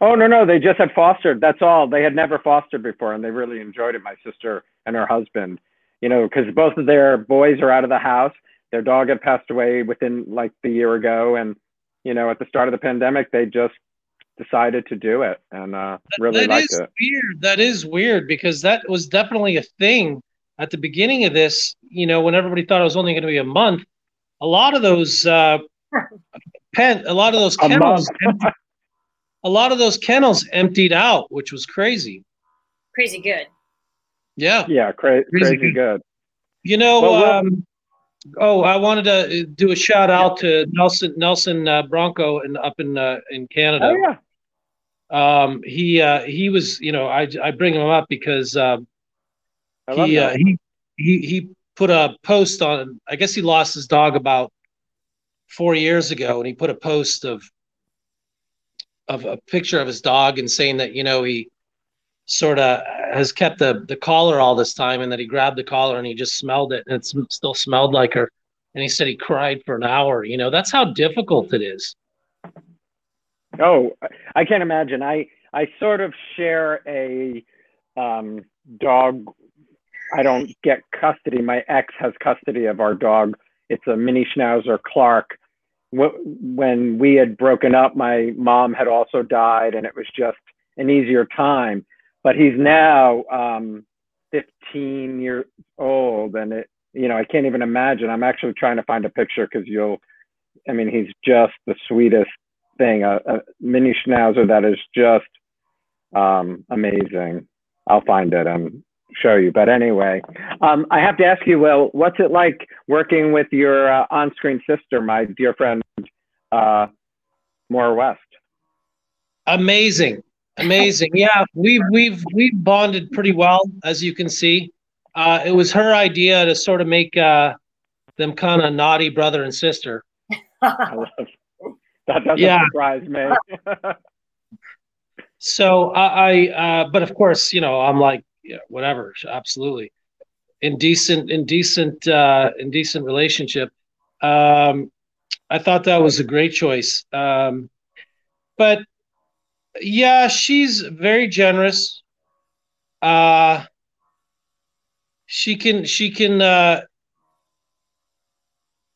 Oh no, no, they just had fostered. That's all. They had never fostered before, and they really enjoyed it. My sister and her husband, you know, because both of their boys are out of the house. Their dog had passed away within like the year ago, and you know, at the start of the pandemic, they just decided to do it and uh, really That liked is it. weird. That is weird because that was definitely a thing at the beginning of this. You know, when everybody thought it was only going to be a month, a lot of those uh, *laughs* pen, a lot of those kennels, month. empty- *laughs* a lot of those kennels emptied out, which was crazy. crazy good. Yeah, Yeah, cra- Crazy crazy good. You know, Well, well- um, oh, I wanted to do a shout out to Nelson Nelson uh, Bronco in up in uh, in Canada. Oh yeah. Um, he uh, he was, you know, I I bring him up because um, he uh, he he he put a post on. I guess he lost his dog about four years ago, and he put a post of of a picture of his dog and saying that you know he sort of has kept the the collar all this time, and that he grabbed the collar and he just smelled it, and it still smelled like her. And he said he cried for an hour. You know, that's how difficult it is. Oh, I can't imagine. I I sort of share a um, dog. I don't get custody. My ex has custody of our dog. It's a mini Schnauzer Clark. When we had broken up, my mom had also died, and it was just an easier time. But he's now um, 15 years old, and it, you know, I can't even imagine. I'm actually trying to find a picture because you'll. I mean, he's just the sweetest thing, a, a mini schnauzer that is just um, amazing. I'll find it and show you. But anyway, um, I have to ask you, Will, what's it like working with your uh, on-screen sister, my dear friend, uh, West? Amazing, amazing. Yeah, we've we've we've bonded pretty well, as you can see. Uh, it was her idea to sort of make uh, them kind of naughty brother and sister. *laughs* I that. Doesn't Yeah. surprise me. *laughs* So I, I uh, but of course, you know, I'm like, yeah, whatever, absolutely. Indecent, indecent, uh, indecent relationship. Um, I thought that was a great choice. Um, but yeah, she's very generous. Uh, she can, she can, uh,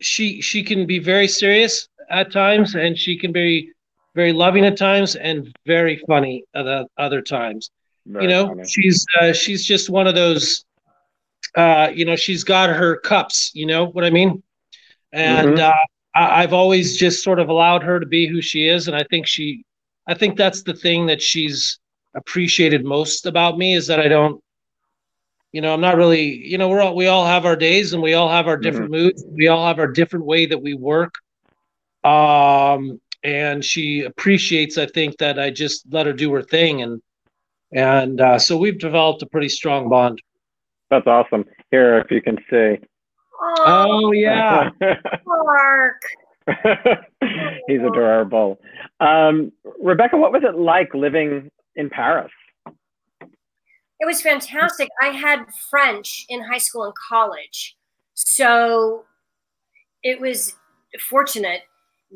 she she can be very serious at times, and she can be very loving at times and very funny at other times. Very you know, funny. she's uh, she's just one of those. Uh, you know, she's got her cups. You know what I mean? And Mhm. uh, I, I've always just sort of allowed her to be who she is, and I think she, I think that's the thing that she's appreciated most about me is that I don't, You know, I'm not really. You know, we're all we all have our days, and we all have our different moods. We all have our different way that we work. Um, and she appreciates, I think, that I just let her do her thing, and and uh, so we've developed a pretty strong bond. That's awesome. Here, if you can see. Oh yeah, *laughs* Mark. *laughs* He's adorable. Um, Rebecca, what was it like living in Paris? It was fantastic. I had French in high school and college. So it was fortunate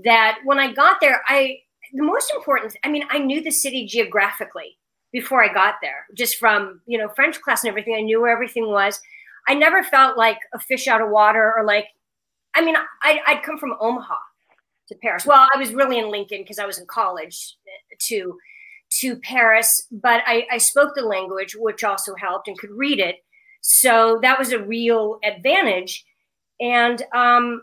that when I got there, I, the most important, I mean, I knew the city geographically before I got there, just from, you know, French class and everything. I knew where everything was. I never felt like a fish out of water or like, I mean, I, I'd come from Omaha to Paris. Well, I was really in Lincoln because I was in college to to Paris, but I, I spoke the language, which also helped, and could read it. So that was a real advantage. And um,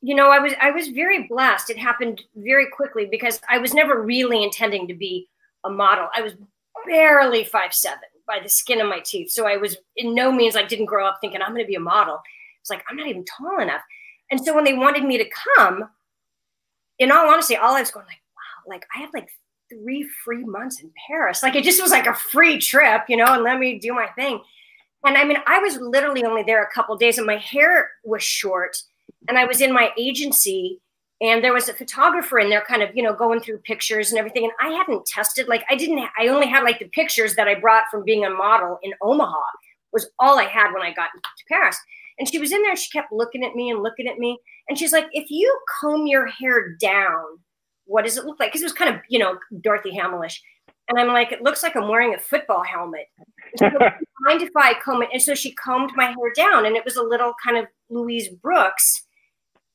you know, I was I was very blessed. It happened very quickly because I was never really intending to be a model. I was barely five seven by the skin of my teeth. So I was in no means like didn't grow up thinking I'm going to be a model. It's like I'm not even tall enough. And so when they wanted me to come, in all honesty, all I was going like, wow, like I had like three free months in Paris. Like it just was like a free trip, you know, and let me do my thing. And I mean, I was literally only there a couple days and my hair was short and I was in my agency and there was a photographer in there kind of, you know, going through pictures and everything. And I hadn't tested, like I didn't, I only had like the pictures that I brought from being a model in Omaha was all I had when I got to Paris. And she was in there, she kept looking at me and looking at me. And she's like, if you comb your hair down, what does it look like? Because it was kind of, you know, Dorothy Hamilish. And I'm like, it looks like I'm wearing a football helmet. So *laughs* mind if I comb it? And so she combed my hair down, and it was a little kind of Louise Brooks.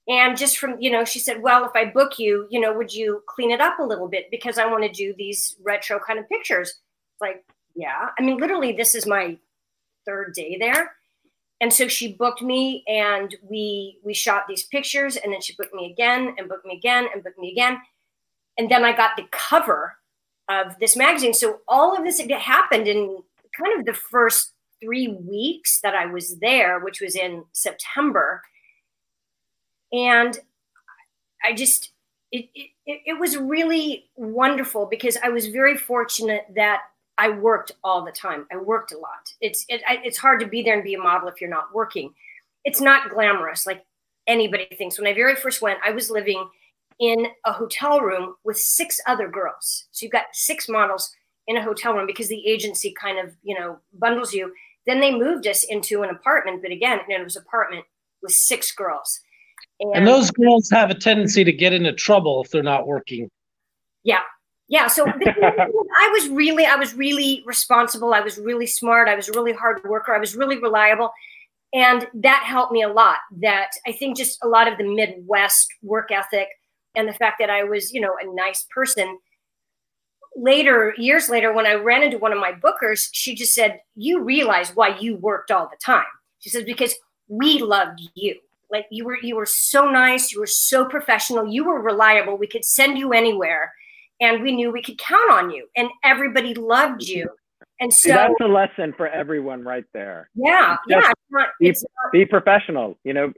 And just from, you know, she said, well, if I book you, you know, would you clean it up a little bit? Because I want to do these retro kind of pictures. Like, yeah. I mean, literally, this is my third day there and so she booked me and we we shot these pictures and then she booked me again and booked me again and booked me again. And then i got the cover of this magazine. So all of this happened in kind of the first three weeks that i was there which was in september. And i just it, it, it was really wonderful because i was very fortunate that I worked all the time. I worked a lot. It's it, it's hard to be there and be a model if you're not working. It's not glamorous like anybody thinks. When I very first went, I was living in a hotel room with six other girls. So you've got six models in a hotel room because the agency kind of you know bundles you. Then they moved us into an apartment, but again, it was an apartment with six girls. And, and those girls have a tendency to get into trouble if they're not working. Yeah, yeah so *laughs* i was really i was really responsible i was really smart i was a really hard worker i was really reliable and that helped me a lot that i think just a lot of the midwest work ethic and the fact that i was you know a nice person later years later when i ran into one of my bookers she just said you realize why you worked all the time. She says because we loved you. Like you were you were so nice you were so professional you were reliable we could send you anywhere and we knew we could count on you and everybody loved you. And so that's a lesson for everyone right there. Yeah Just yeah it's not, be, it's not, be professional you know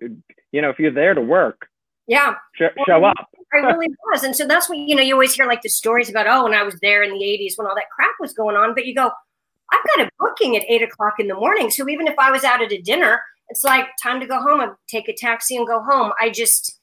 you know if you're there to work. Yeah. Sh- show up. I really was and so that's what you know you always hear like the stories about oh when i was there in the 80s when all that crap was going on but you go i've got a booking at eight o'clock in the morning so even if i was out at a dinner it's like time to go home and take a taxi and go home. I just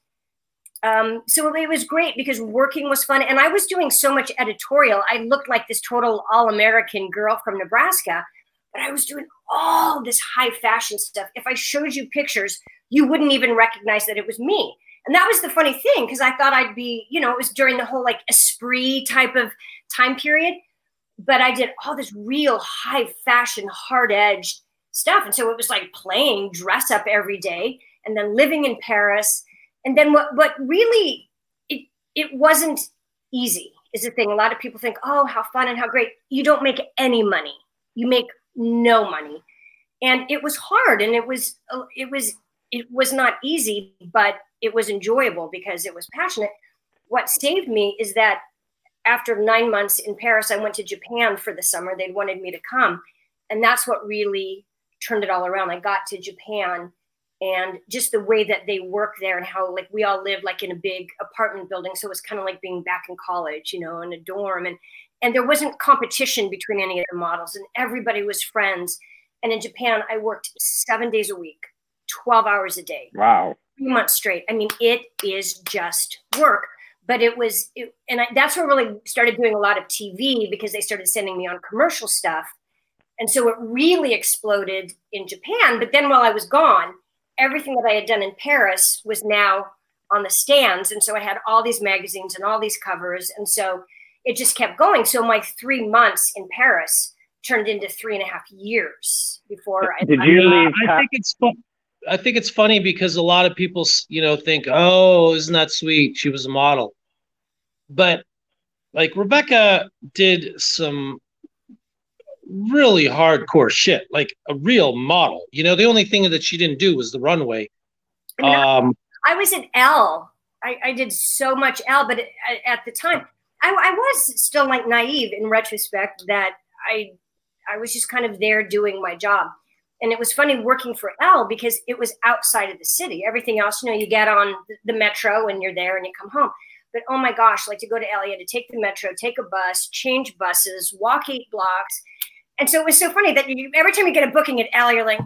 um, so it was great because working was fun. And I was doing so much editorial. I looked like this total all American girl from Nebraska, but I was doing all this high fashion stuff. If I showed you pictures, you wouldn't even recognize that it was me. And that was the funny thing because I thought I'd be, you know, it was during the whole like esprit type of time period. But I did all this real high fashion, hard edged stuff. And so it was like playing dress up every day and then living in Paris and then what what really it it wasn't easy is the thing. A lot of people think, oh, how fun and how great. You don't make any money. You make no money. And it was hard and it was uh, it was it was not easy, but it was enjoyable because it was passionate. What saved me is that after nine months in Paris, I went to Japan for the summer. They wanted me to come. And that's what really turned it all around. I got to Japan and just the way that they work there and how like we all live like in a big apartment building so it was kind of like being back in college you know in a dorm and and there wasn't competition between any of the models and everybody was friends and in japan i worked seven days a week 12 hours a day. Wow. Three months straight. I mean it is just work but it was it, and I, that's where I really started doing a lot of tv because they started sending me on commercial stuff and so it really exploded in japan but then while i was gone everything that I had done in Paris was now on the stands. And so I had all these magazines and all these covers. And so it just kept going. So my three months in Paris turned into three and a half years before I did you leave? I think it's fun. I think it's funny because a lot of people, you know, think, "Oh, isn't that sweet? She was a model," but like Rebecca did some really hardcore shit, like a real model. You know, the only thing that she didn't do was the runway. Um, I was at Elle. I, I did so much Elle, but at, at the time, I, I, was still like naive in retrospect that I I was just kind of there doing my job. And it was funny working for Elle because it was outside of the city. Everything else, you know, you get on the metro and you're there and you come home. But oh my gosh, like to go to you had to take the metro, take a bus, change buses, walk eight blocks and so it was so funny that you, every time you get a booking at Elle, you're like, oh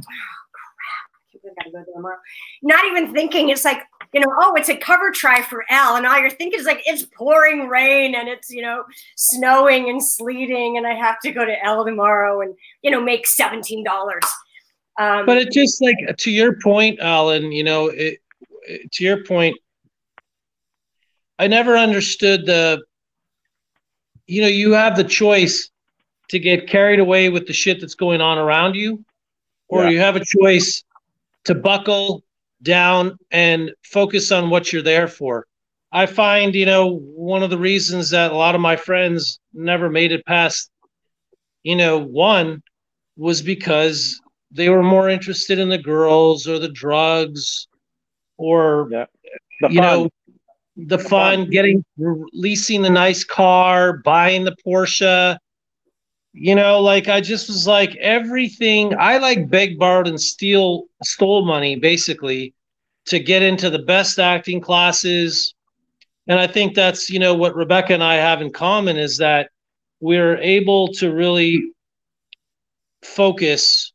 crap, I gotta go there tomorrow. Not even thinking it's like, you know, oh, it's a cover try for Elle, and all you're thinking is like it's pouring rain and it's you know snowing and sleeting, and I have to go to Elle tomorrow and you know make seventeen dollars. Um, but it just like to your point, Alan. You know, it, it, to your point, I never understood the. You know, you have the choice to get carried away with the shit that's going on around you, or yeah. you have a choice to buckle down and focus on what you're there for. I find, you know, one of the reasons that a lot of my friends never made it past, you know, one was because they were more interested in the girls or the drugs or, yeah. you know, the, the fun, fun, getting leasing the nice car, buying the Porsche, you know, like I just was like everything. I like beg, borrowed, and steal, stole money basically to get into the best acting classes. And I think that's you know what Rebecca and I have in common is that we're able to really focus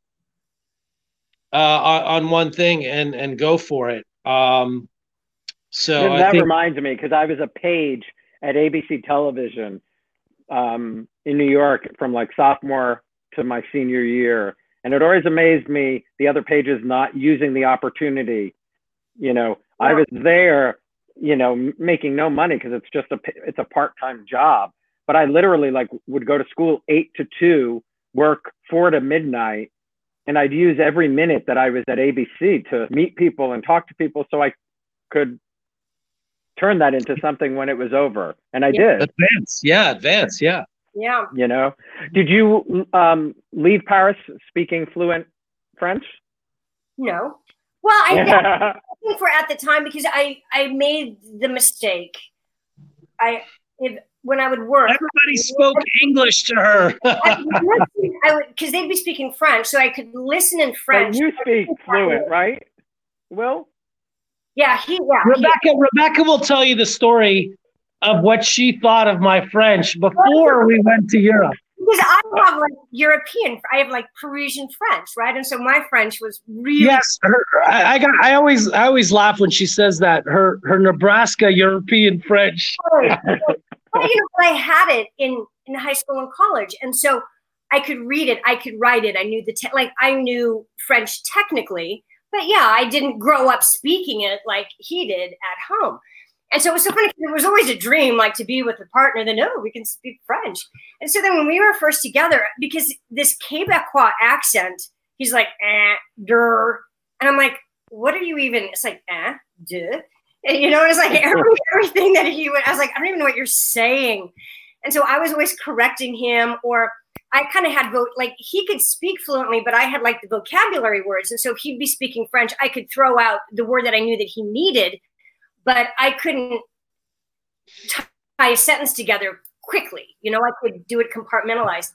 uh, on, one thing and and go for it. Um, so that think- reminds me because I was a page at ABC Television um, in New York from like sophomore to my senior year. And it always amazed me the other pages not using the opportunity. You know, yeah. I was there, you know, making no money because it's just a it's a part time job. But I literally like would go to school eight to two, work four to midnight, and I'd use every minute that I was at ABC to meet people and talk to people so I could turn that into something when it was over. And I yeah. did. Advance. Yeah, advance. Yeah. Yeah. You know, did you um, leave Paris speaking fluent French? No. Well, I, *laughs* I think for at the time because I I made the mistake. I if when I would work, everybody spoke English to her. *laughs* I would because they'd be speaking French, so I could listen in French. But you speak fluent, right? Will? Yeah, he. Yeah, Rebecca. he, Rebecca will tell you the story of what she thought of my French before we went to Europe. Because I have like European, I have like Parisian French, right? And so my French was really yes. Her, I, I got. I always, I always laugh when she says that her her Nebraska European French. *laughs* well, you know, I had it in in high school and college, and so I could read it, I could write it. I knew the te- like I knew French technically, but yeah, I didn't grow up speaking it like he did at home. And so it was so funny. It was always a dream, like to be with a partner that no, we can speak French. And so then when we were first together, because this Quebecois accent, he's like, eh, der. And I'm like, what are you even? It's like, eh, de. And, you know, it's like *laughs* every, everything that he would, I was like, I don't even know what you're saying. And so I was always correcting him, or I kind of had vote like he could speak fluently, but I had like the vocabulary words. And so he'd be speaking French, I could throw out the word that I knew that he needed but I couldn't tie a sentence together quickly. You know, I could do it compartmentalized.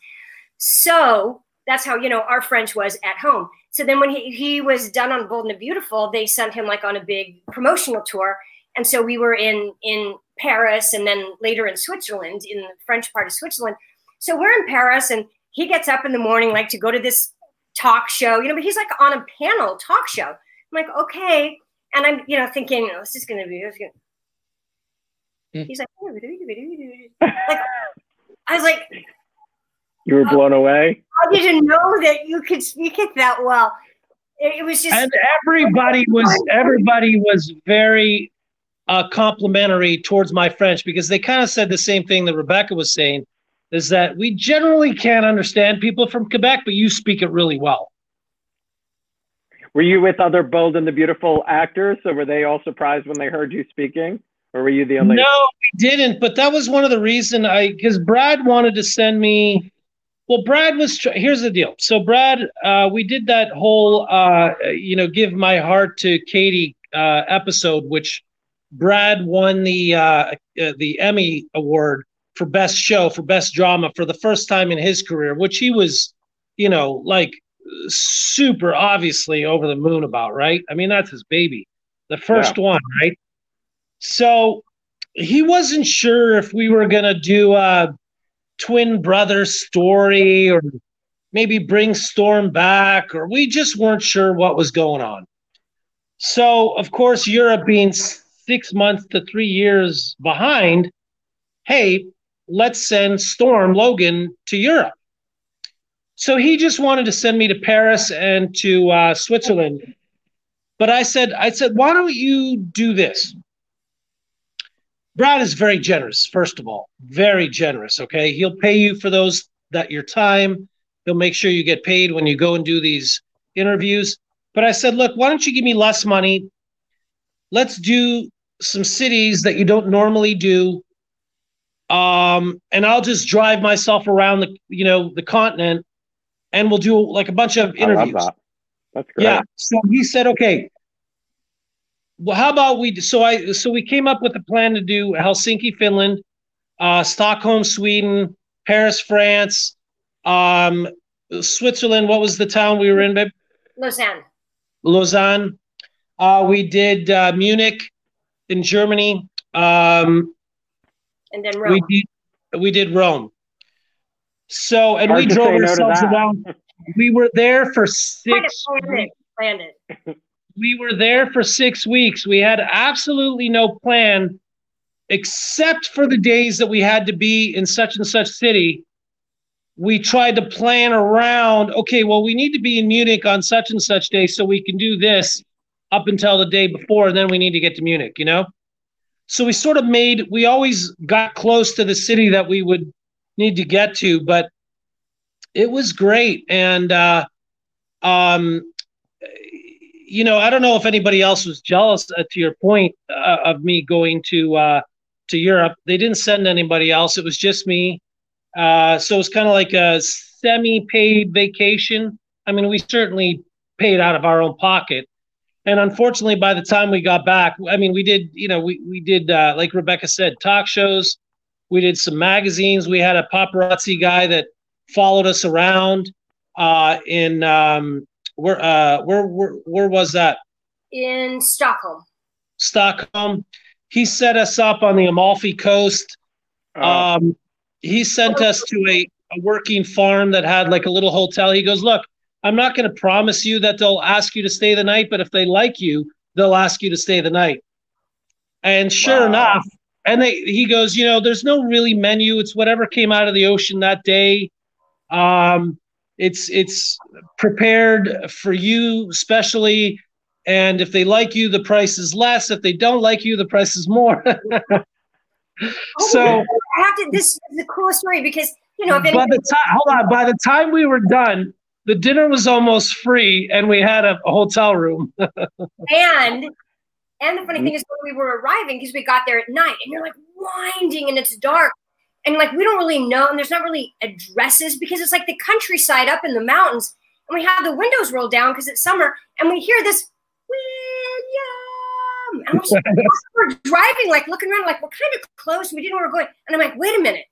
So that's how you know our French was at home. So then when he, he was done on Bold and the Beautiful, they sent him like on a big promotional tour. And so we were in in Paris and then later in Switzerland, in the French part of Switzerland. So we're in Paris and he gets up in the morning like to go to this talk show, you know, but he's like on a panel talk show. I'm like, okay. And I'm, you know, thinking, oh, this is gonna be gonna... Hmm. he's like, like I was like, You were blown away. I didn't know that you could speak it that well. It, it was just and everybody was everybody was very uh, complimentary towards my French because they kind of said the same thing that Rebecca was saying, is that we generally can't understand people from Quebec, but you speak it really well. Were you with other Bold and the Beautiful actors? So were they all surprised when they heard you speaking? Or were you the only? No, we didn't. But that was one of the reason I because Brad wanted to send me. Well, Brad was. Here's the deal. So Brad, uh, we did that whole, uh, you know, give my heart to Katie uh, episode, which Brad won the uh, uh, the Emmy award for best show for best drama for the first time in his career, which he was, you know, like super obviously over the moon about. Right? I mean, that's his baby, the first Yeah. one, right? So he wasn't sure if we were gonna do a twin brother story or maybe bring Storm back, or we just weren't sure what was going on. So, of course, Europe being six months to three years behind, hey, let's send Storm Logan to Europe. So he just wanted to send me to Paris and to uh, Switzerland. But I said, I said, why don't you do this? Brad is very generous, first of all, very generous. Okay. He'll pay you for those that your time. He'll make sure you get paid when you go and do these interviews. But I said, look, why don't you give me less money? Let's do some cities that you don't normally do. Um, and I'll just drive myself around the, you know, the continent and we'll do like a bunch of I love interviews. that. That's great. Yeah. So he said, okay. Well, how about we? So I so we came up with a plan to do Helsinki, Finland, uh, Stockholm, Sweden, Paris, France, um, Switzerland. What was the town we were in? Babe? Lausanne. Lausanne. Uh, we did uh, Munich in Germany. Um, And then Rome. we did we did Rome. So and Hard we drove say no ourselves around. We were there for six planned it. Planned we were there for six weeks. We had absolutely no plan except for the days that we had to be in such and such city. We tried to plan around, okay, well, we need to be in Munich on such and such day so we can do this up until the day before, and then we need to get to Munich, you know? So we sort of made, we always got close to the city that we would need to get to, but it was great. And, uh, um, you know, I don't know if anybody else was jealous uh, to your point uh, of me going to uh, to Europe. They didn't send anybody else. It was just me. Uh, so it was kind of like a semi-paid vacation. I mean, we certainly paid out of our own pocket. And unfortunately, by the time we got back, I mean, we did, you know, we we did uh, like Rebecca said, talk shows. We did some magazines. We had a paparazzi guy that followed us around uh, in um, where uh where where where was that In Stockholm. stockholm he set us up on the amalfi coast um he sent us to a, a working farm that had like a little hotel he goes look i'm not going to promise you that they'll ask you to stay the night but if they like you they'll ask you to stay the night and sure Wow. enough and they he goes you know there's no really menu. It's whatever came out of the ocean that day. Um it's it's prepared for you specially. And if they like you the price is less. If they don't like you the price is more. *laughs* So I have to. This is the coolest story because you know by the time hold on. By the time we were done the dinner was almost free and we had a, a hotel room. *laughs* And and the funny thing mm-hmm. is when we were arriving because we got there at night and you're like winding and it's dark and like we don't really know and there's not really addresses because it's like the countryside up in the mountains and we have the windows rolled down because it's summer and we hear this William and we're, just- *laughs* we're driving like looking around like we're kind of close and we didn't know where we're going and I'm like wait a minute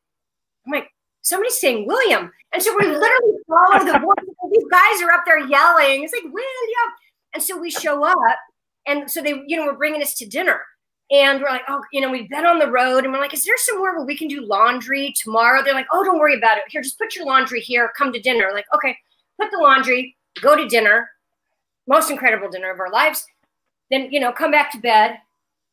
I'm like somebody's saying William. And so we literally follow the *laughs* voice. These guys are up there yelling. It's like, William. And so we show up. And so they, you know, were bringing us to dinner. And we're like, oh, you know, we've been on the road. And we're like, is there somewhere where we can do laundry tomorrow? They're like, oh, don't worry about it. Here, just put your laundry here. Come to dinner. Like, okay, put the laundry, go to dinner. Most incredible dinner of our lives. Then, you know, come back to bed,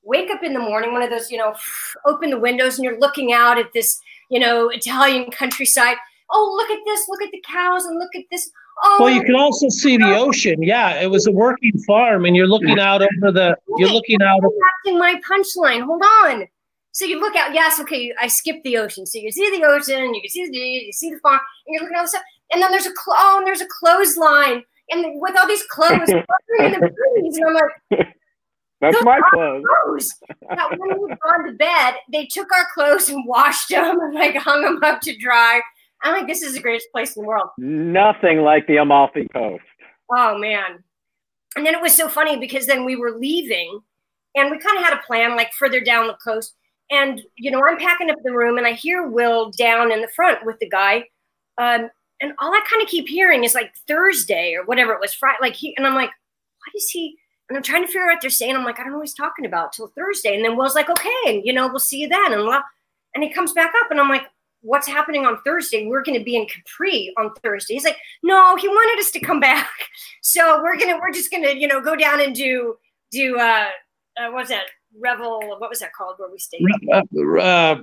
wake up in the morning, one of those, you know, *sighs* open the windows and you're looking out at this, you know, Italian countryside. Oh, look at this, look at the cows and look at this. Oh, Well, you can also see the ocean. Yeah, it was a working farm, and you're looking out over the. You're looking out. I'm acting my punchline. Hold on. So you look out. Yes, okay. I skipped the ocean, so you see the ocean. You can see the you see the farm, and you're looking at all this stuff. And then there's a clo- oh, and there's a clothesline, and with all these clothes *laughs* fluttering in the breeze, and I'm like, That's my clothes. clothes. Now, when we had gone to bed, they took our clothes and washed them *laughs* and like hung them up to dry. I'm like, this is the greatest place in the world. Nothing like the Amalfi Coast. Oh man. And then it was so funny because then we were leaving and we kind of had a plan like further down the coast. And, you know, I'm packing up the room and I hear Will down in the front with the guy. Um, and all I kind of keep hearing is like Thursday or whatever it was, Friday. Like he, and I'm like, what is he? And I'm trying to figure out what they're saying. I'm like, I don't know what he's talking about till Thursday. And then Will's like, okay, and you know, we'll see you then. And blah. and he comes back up and I'm like, what's happening on Thursday? We're going to be in Capri on Thursday. He's like, no, he wanted us to come back. *laughs* So we're going to, we're just going to, you know, go down and do, do, uh, uh what's that? Revel, what was that called where we stayed? Uh, uh,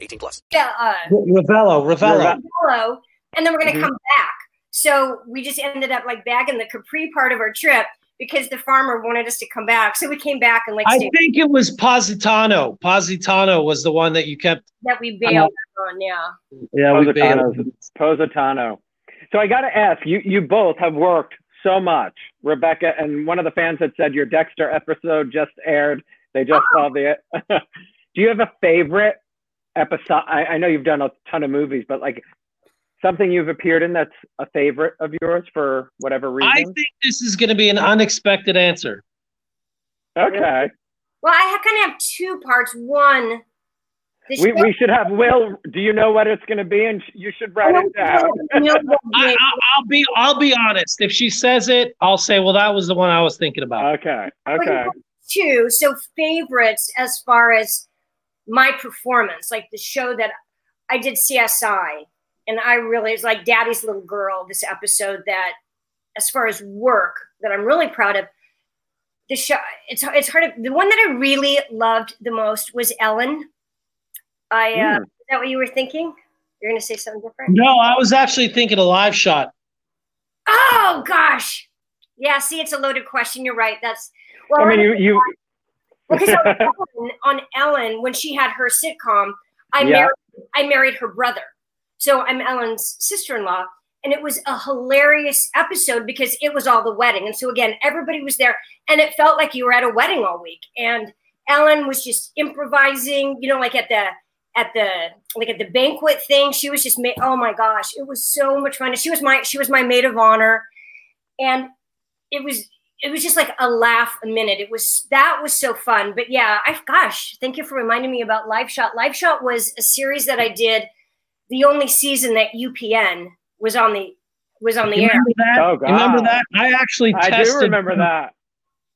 18 plus. Yeah, uh, Ravello, Ravello. Hello, and then we're going to Mhm. come back. So we just ended up like back in the Capri part of our trip because the farmer wanted us to come back. So we came back and like I stayed- think it was Positano. Positano was the one that you kept. that we bailed on. Yeah. Yeah, we bailed. Positano's- Positano. So I got to ask you. You both have worked so much, Rebecca, and one of the fans had said your Dexter episode just aired. They just saw the. *laughs* Do you have a favorite episode? I, I know you've done a ton of movies, but like something you've appeared in that's a favorite of yours for whatever reason. I think this is going to be an unexpected answer. okay. Well, I kind of have two parts. One, We, show- we should have Will. Do you know what it's going to be? And you should write it down. Oh, *laughs* I, I, I'll be I'll be honest. If she says it, I'll say, "Well, that was the one I was thinking about." Okay. Okay. Two, so favorites as far as my performance, like the show that I did CSI, and I really it's like Daddy's Little Girl. This episode that, as far as work, that I'm really proud of. The show it's it's hard. To, the one that I really loved the most was Ellen. I uh, Hmm. is that what you were thinking? You're gonna say something different? No, I was actually thinking a live shot. Oh gosh, yeah. See, it's a loaded question. You're right. That's well. I mean, you you. Because on *laughs* Ellen, on Ellen, when she had her sitcom, I Yeah. married I married her brother. So I'm Ellen's sister-in-law. And it was a hilarious episode because it was all the wedding. And so again, everybody was there and it felt like you were at a wedding all week. And Ellen was just improvising, you know, like at the at the like at the banquet thing. She was just ma- oh my gosh, it was so much fun. And she was my she was my maid of honor. And it was it was just like a laugh a minute. It was that was so fun. But yeah, I gosh, thank you for reminding me about Live Shot. Live Shot was a series that I did the only season that UPN was on the was on the You air. remember that? Oh, You remember that? I actually I tested. do remember that.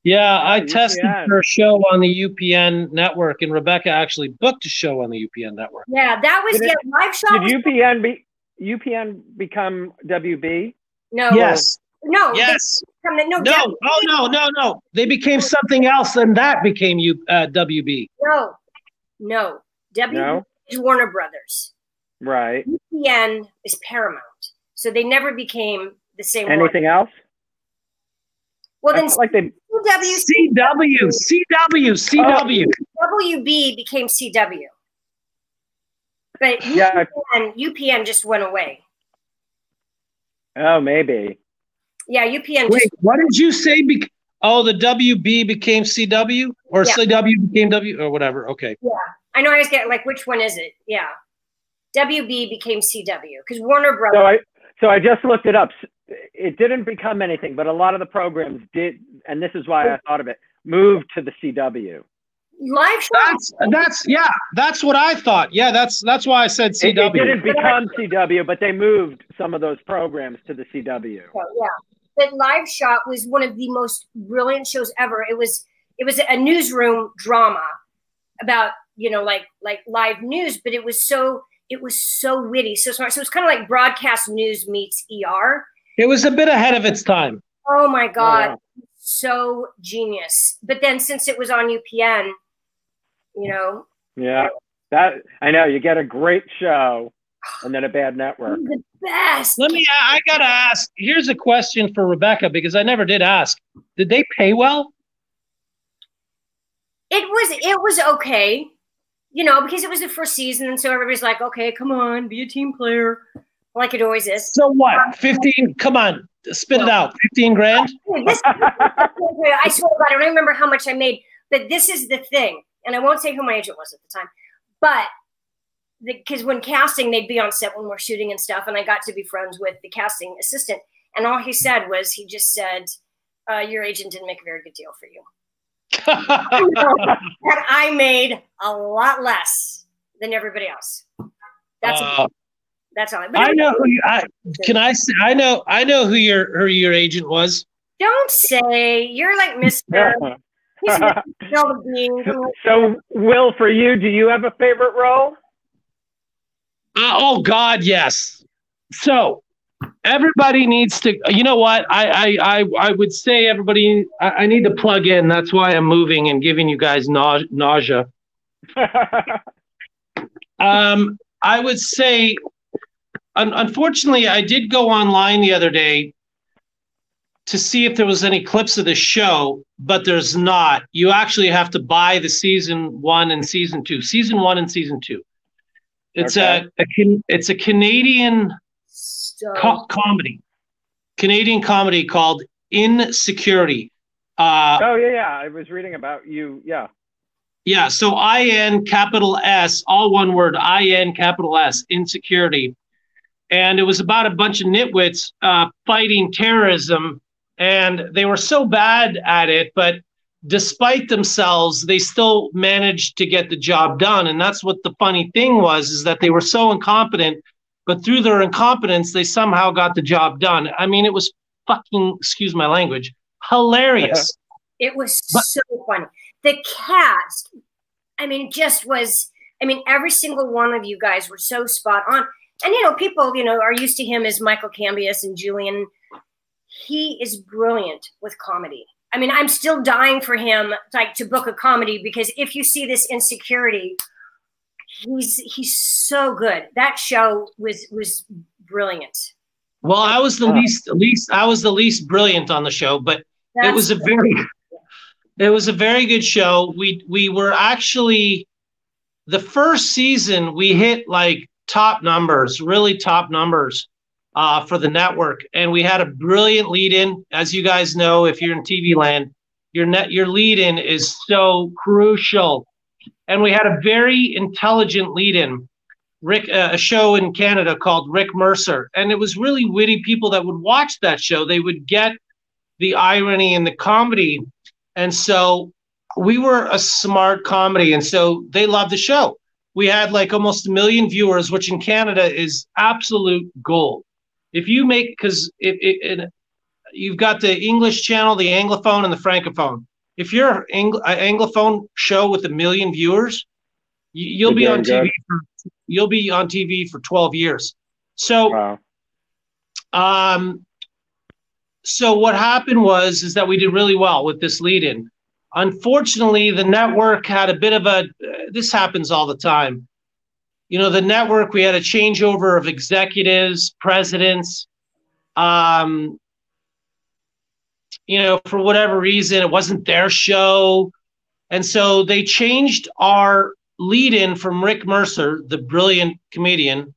Yeah, I Yeah, tested UPN. for a show on the UPN network, and Rebecca actually booked a show on the UPN network. Yeah, that was Did yeah, it- Live Shot. Did UPN be UPN become WB? no, Yes. No, Yes. from the- no, No. Debbie- Oh no, no, no. They became something else, and that became you uh, WB. no, no. W No? is Warner Brothers. Right. UPN is Paramount, so they never became the same. one. Anything else? Well, then felt like they. CW CW, CW, CW. WB became CW. But Yeah. UPN, UPN just went away. Oh, maybe. Yeah, UPN. Wait, just, what did you say? Bec- oh, the WB became CW or Yeah. CW became W or whatever. Okay. yeah, I know. I was getting like, which one is it? Yeah, WB became CW because Warner Brothers. So Brothers. I so I just looked it up. It didn't become anything, but a lot of the programs did, and this is why I thought of it. Moved to the CW. Live show. That's that's yeah, that's what I thought. Yeah, that's that's why I said CW. It, it didn't become CW, but they moved some of those programs to the CW. show, yeah. But Live Shot was one of the most brilliant shows ever. It was it was a newsroom drama about you know like like live news, but it was so it was so witty, so smart. So it was kind of like broadcast news meets ER. It was a bit ahead of its time. Oh my god, wow. so genius! But then since it was on UPN, you know, Yeah, that I know. You get a great show, and then a bad network. the best. Let me I gotta ask. Here's a question for Rebecca because I never did ask. Did they pay well? It was it was okay, you know, because it was the first season, and so everybody's like, okay, come on, be a team player, like it always is. So what? 15, come on, spit it out. 15 grand? *laughs* This, I swear to God, I don't remember how much I made, but this is the thing, and I won't say who my agent was at the time, but because when casting, they'd be on set when we're shooting and stuff, and I got to be friends with the casting assistant, and all he said was, he just said, uh, "Your agent didn't make a very good deal for you." *laughs* and I made a lot less than everybody else. That's Uh, that's all. But I know who you, I can I say I know I know who your who your agent was. Don't say you're like Mister. *laughs* He's Mr. Spill the beans. so, Will, for you, do you have a favorite role? Uh, oh God, yes. So everybody needs to. You know what? I I I, I would say everybody. I, I need to plug in. That's why I'm moving and giving you guys nau- nausea. *laughs* Um, I would say, un- unfortunately, I did go online the other day to see if there was any clips of the show, but there's not. You actually have to buy the season one and season two. Season one and season two. It's Okay. a, a it's a Canadian So, co- comedy, Canadian comedy called InSecurity. Uh, oh yeah, yeah. I was reading about you. Yeah. Yeah, so I N capital S, all one word, I N capital S, insecurity. And it was about a bunch of nitwits uh, fighting terrorism. And they were so bad at it, but despite themselves, they still managed to get the job done. And that's what the funny thing was, is that they were so incompetent, but through their incompetence, they somehow got the job done. I mean, it was fucking, excuse my language, hilarious. *laughs* it was But- so funny. The cast, I mean, just was. I mean, every single one of you guys were so spot on. And you know, people, you know, are used to him as Michael Cambias and Julian. He is brilliant with comedy. I mean, I'm still dying for him like to book a comedy because if you see this insecurity, he's he's so good. That show was was brilliant. Well, I was the least least I was the least brilliant on the show, but it was a very *laughs* it was a very good show. We we were actually the first season we hit like top numbers, really top numbers uh, for the network, and we had a brilliant lead in. As you guys know, if you're in TV land, your net your lead in is so crucial, and we had a very intelligent lead in. Rick, uh, a show in Canada called Rick Mercer, and it was really witty people that would watch that show. They would get the irony and the comedy, and so we were a smart comedy, and so they loved the show. We had like almost a million viewers, which in Canada is absolute gold. If you make because it, it, it you've got the English channel, the Anglophone, and the Francophone. If you're an Anglophone show with a million viewers, you, you'll be on TV. For, you'll be on TV for 12 years. So, Wow. um, so what happened was is that we did really well with this lead-in. Unfortunately, the network had a bit of a. this happens all the time. You know, the network we had a changeover of executives, presidents. Um, you know, for whatever reason, it wasn't their show, and so they changed our lead in from Rick Mercer, the brilliant comedian,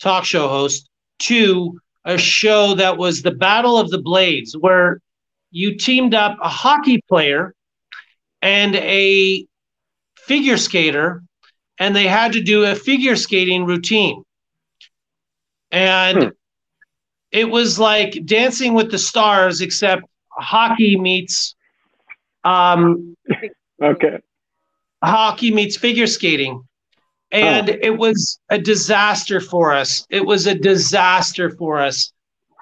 talk show host, to a show that was the Battle of the Blades, where you teamed up a hockey player and a figure skater, and they had to do a figure skating routine. And Hmm. it was like dancing with the stars, except hockey meets um, Okay. hockey meets figure skating. And it was a disaster for us. It was a disaster for us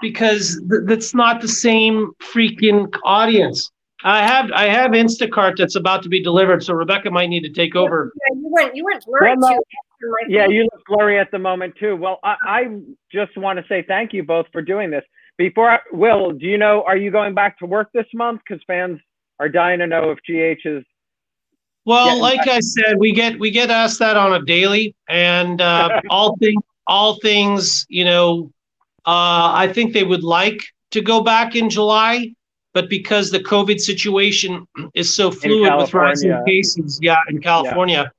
because th- that's not the same freaking audience. I have I have Instacart that's about to be delivered, so Rebecca might need to take over. Yeah, you went you went blurry Well, no. too. Yeah, you look blurry at the moment too. Well, I, I just want to say thank you both for doing this. Before I, Will, do you know? Are you going back to work this month? Because fans are dying to know if GH is. Well, Yeah, like I said, we get we get asked that on a daily, and uh, *laughs* all things all things, you know, uh, I think they would like to go back in July, but because the COVID situation is so fluid with rising cases, yeah, in California,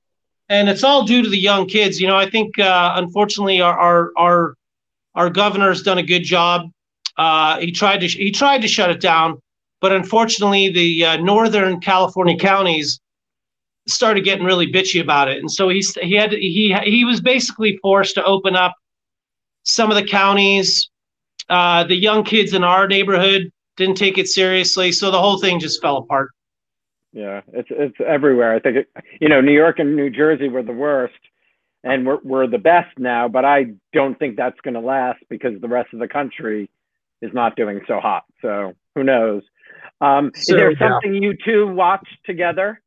and it's all due to the young kids. You know, I think uh, unfortunately our our our our governor's done a good job. Uh, he tried to he tried to shut it down, but unfortunately the uh, northern California counties started getting really bitchy about it, and so he's he had he he was basically forced to open up some of the counties. Uh, the young kids in our neighborhood didn't take it seriously, so the whole thing just fell apart. Yeah, it's it's everywhere. I think it, you know New York and New Jersey were the worst, and we're we're the best now. But I don't think that's going to last because the rest of the country is not doing so hot. So who knows? Um, So, is there yeah. something you two watch together?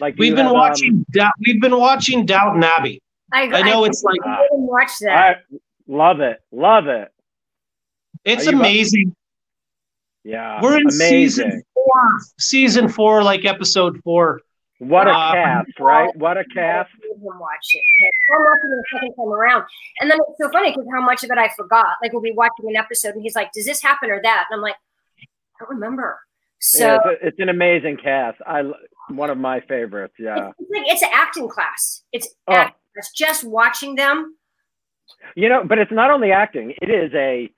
Like We've been have, um, watching we've been watching Downton Abbey. I, I know it's like I didn't watch that. I love it, love it. it's Are you- amazing. Yeah, We're in amazing. season four, season four, like episode four. What a Uh, cast, right? What a cast. him watch it. I'm watching it the second time around. And then it's so funny because how much of it I forgot. Like we'll be watching an episode and he's like, Does this happen or that? And I'm like, I don't remember. So yeah, it's, a- it's an amazing cast. I one of my favorites. Yeah. it's like it's an acting class. It's Oh. acting class. Just watching them. You know, but it's not only acting, it is a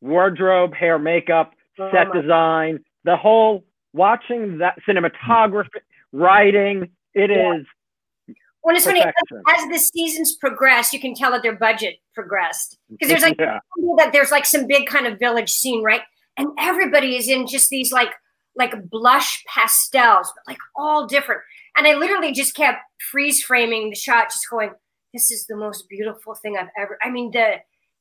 wardrobe, hair, makeup, Oh set my- design, the whole watching that cinematography, writing, It is. When it's funny, as the seasons progress, you can tell that their budget progressed because there's like *laughs* Yeah. that there's like some big kind of village scene, right? And everybody is in just these like like blush pastels, but like all different. And I literally just kept freeze framing the shot, just going, "This is the most beautiful thing I've ever." I mean, the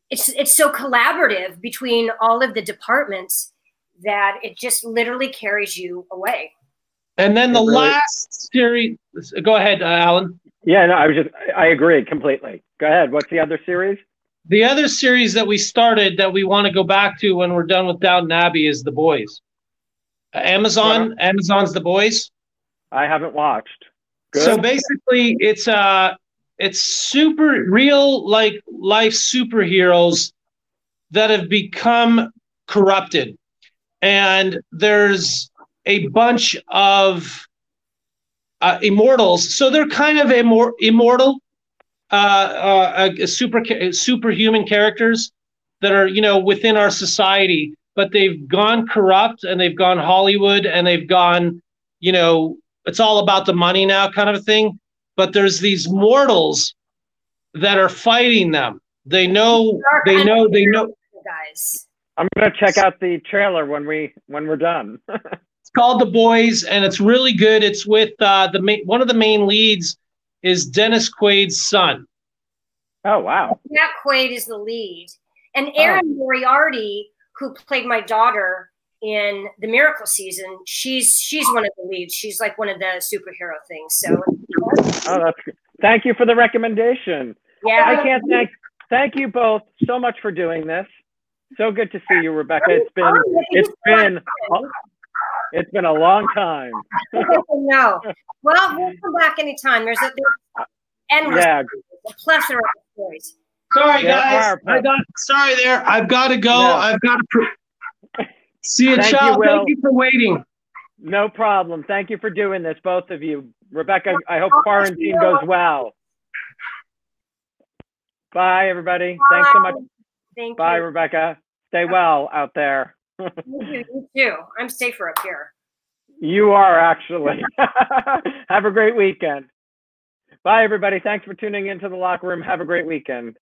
it's it's so collaborative between all of the departments that it just literally carries you away. And then the really- last series. Go ahead, uh, Alan. Yeah, no, I was just, I agree completely. Go ahead. What's the other series? The other series that we started that we want to go back to when we're done with Downton Abbey is The Boys. Uh, Amazon, Amazon's The Boys. I haven't watched. Good. So basically, it's uh, it's super real like life superheroes that have become corrupted, and there's a bunch of uh, immortals. So they're kind of immor- immortal, uh, uh, uh, super superhuman characters that are you know within our society, but they've gone corrupt and they've gone Hollywood and they've gone, you know, it's all about the money now, kind of a thing. But there's these mortals that are fighting them. They know, they know, they know. guys. I'm gonna check out the trailer when we when we're done. *laughs* It's called The Boys, and it's really good. It's with uh, the main, one of the main leads is Dennis Quaid's son. Oh wow! Matt Quaid is the lead, and Erin Moriarty, who played my daughter in the Miracle season, she's she's one of the leads. She's like one of the superhero things. So Oh, that's good. Thank you for the recommendation. Yeah. I can't thank thank you both so much for doing this. So good to see you, Rebecca. It's been it's been it's been a long time. no, well, we'll come back anytime. There's a there's endless, Yeah. a plethora of stories. Sorry, guys. I got sorry there. I've got to go. No. I've got to. Pr- See you, Thank Chow. you, Thank you for waiting. No problem. Thank you for doing this, both of you. Rebecca, I hope quarantine goes well. Bye, everybody. Thanks so much. Thank Bye, you. Rebecca. Stay well out there. You *laughs* too. You too. I'm safer up here. You are actually. *laughs* Have a great weekend. Bye, everybody. Thanks for tuning into the locker room. Have a great weekend.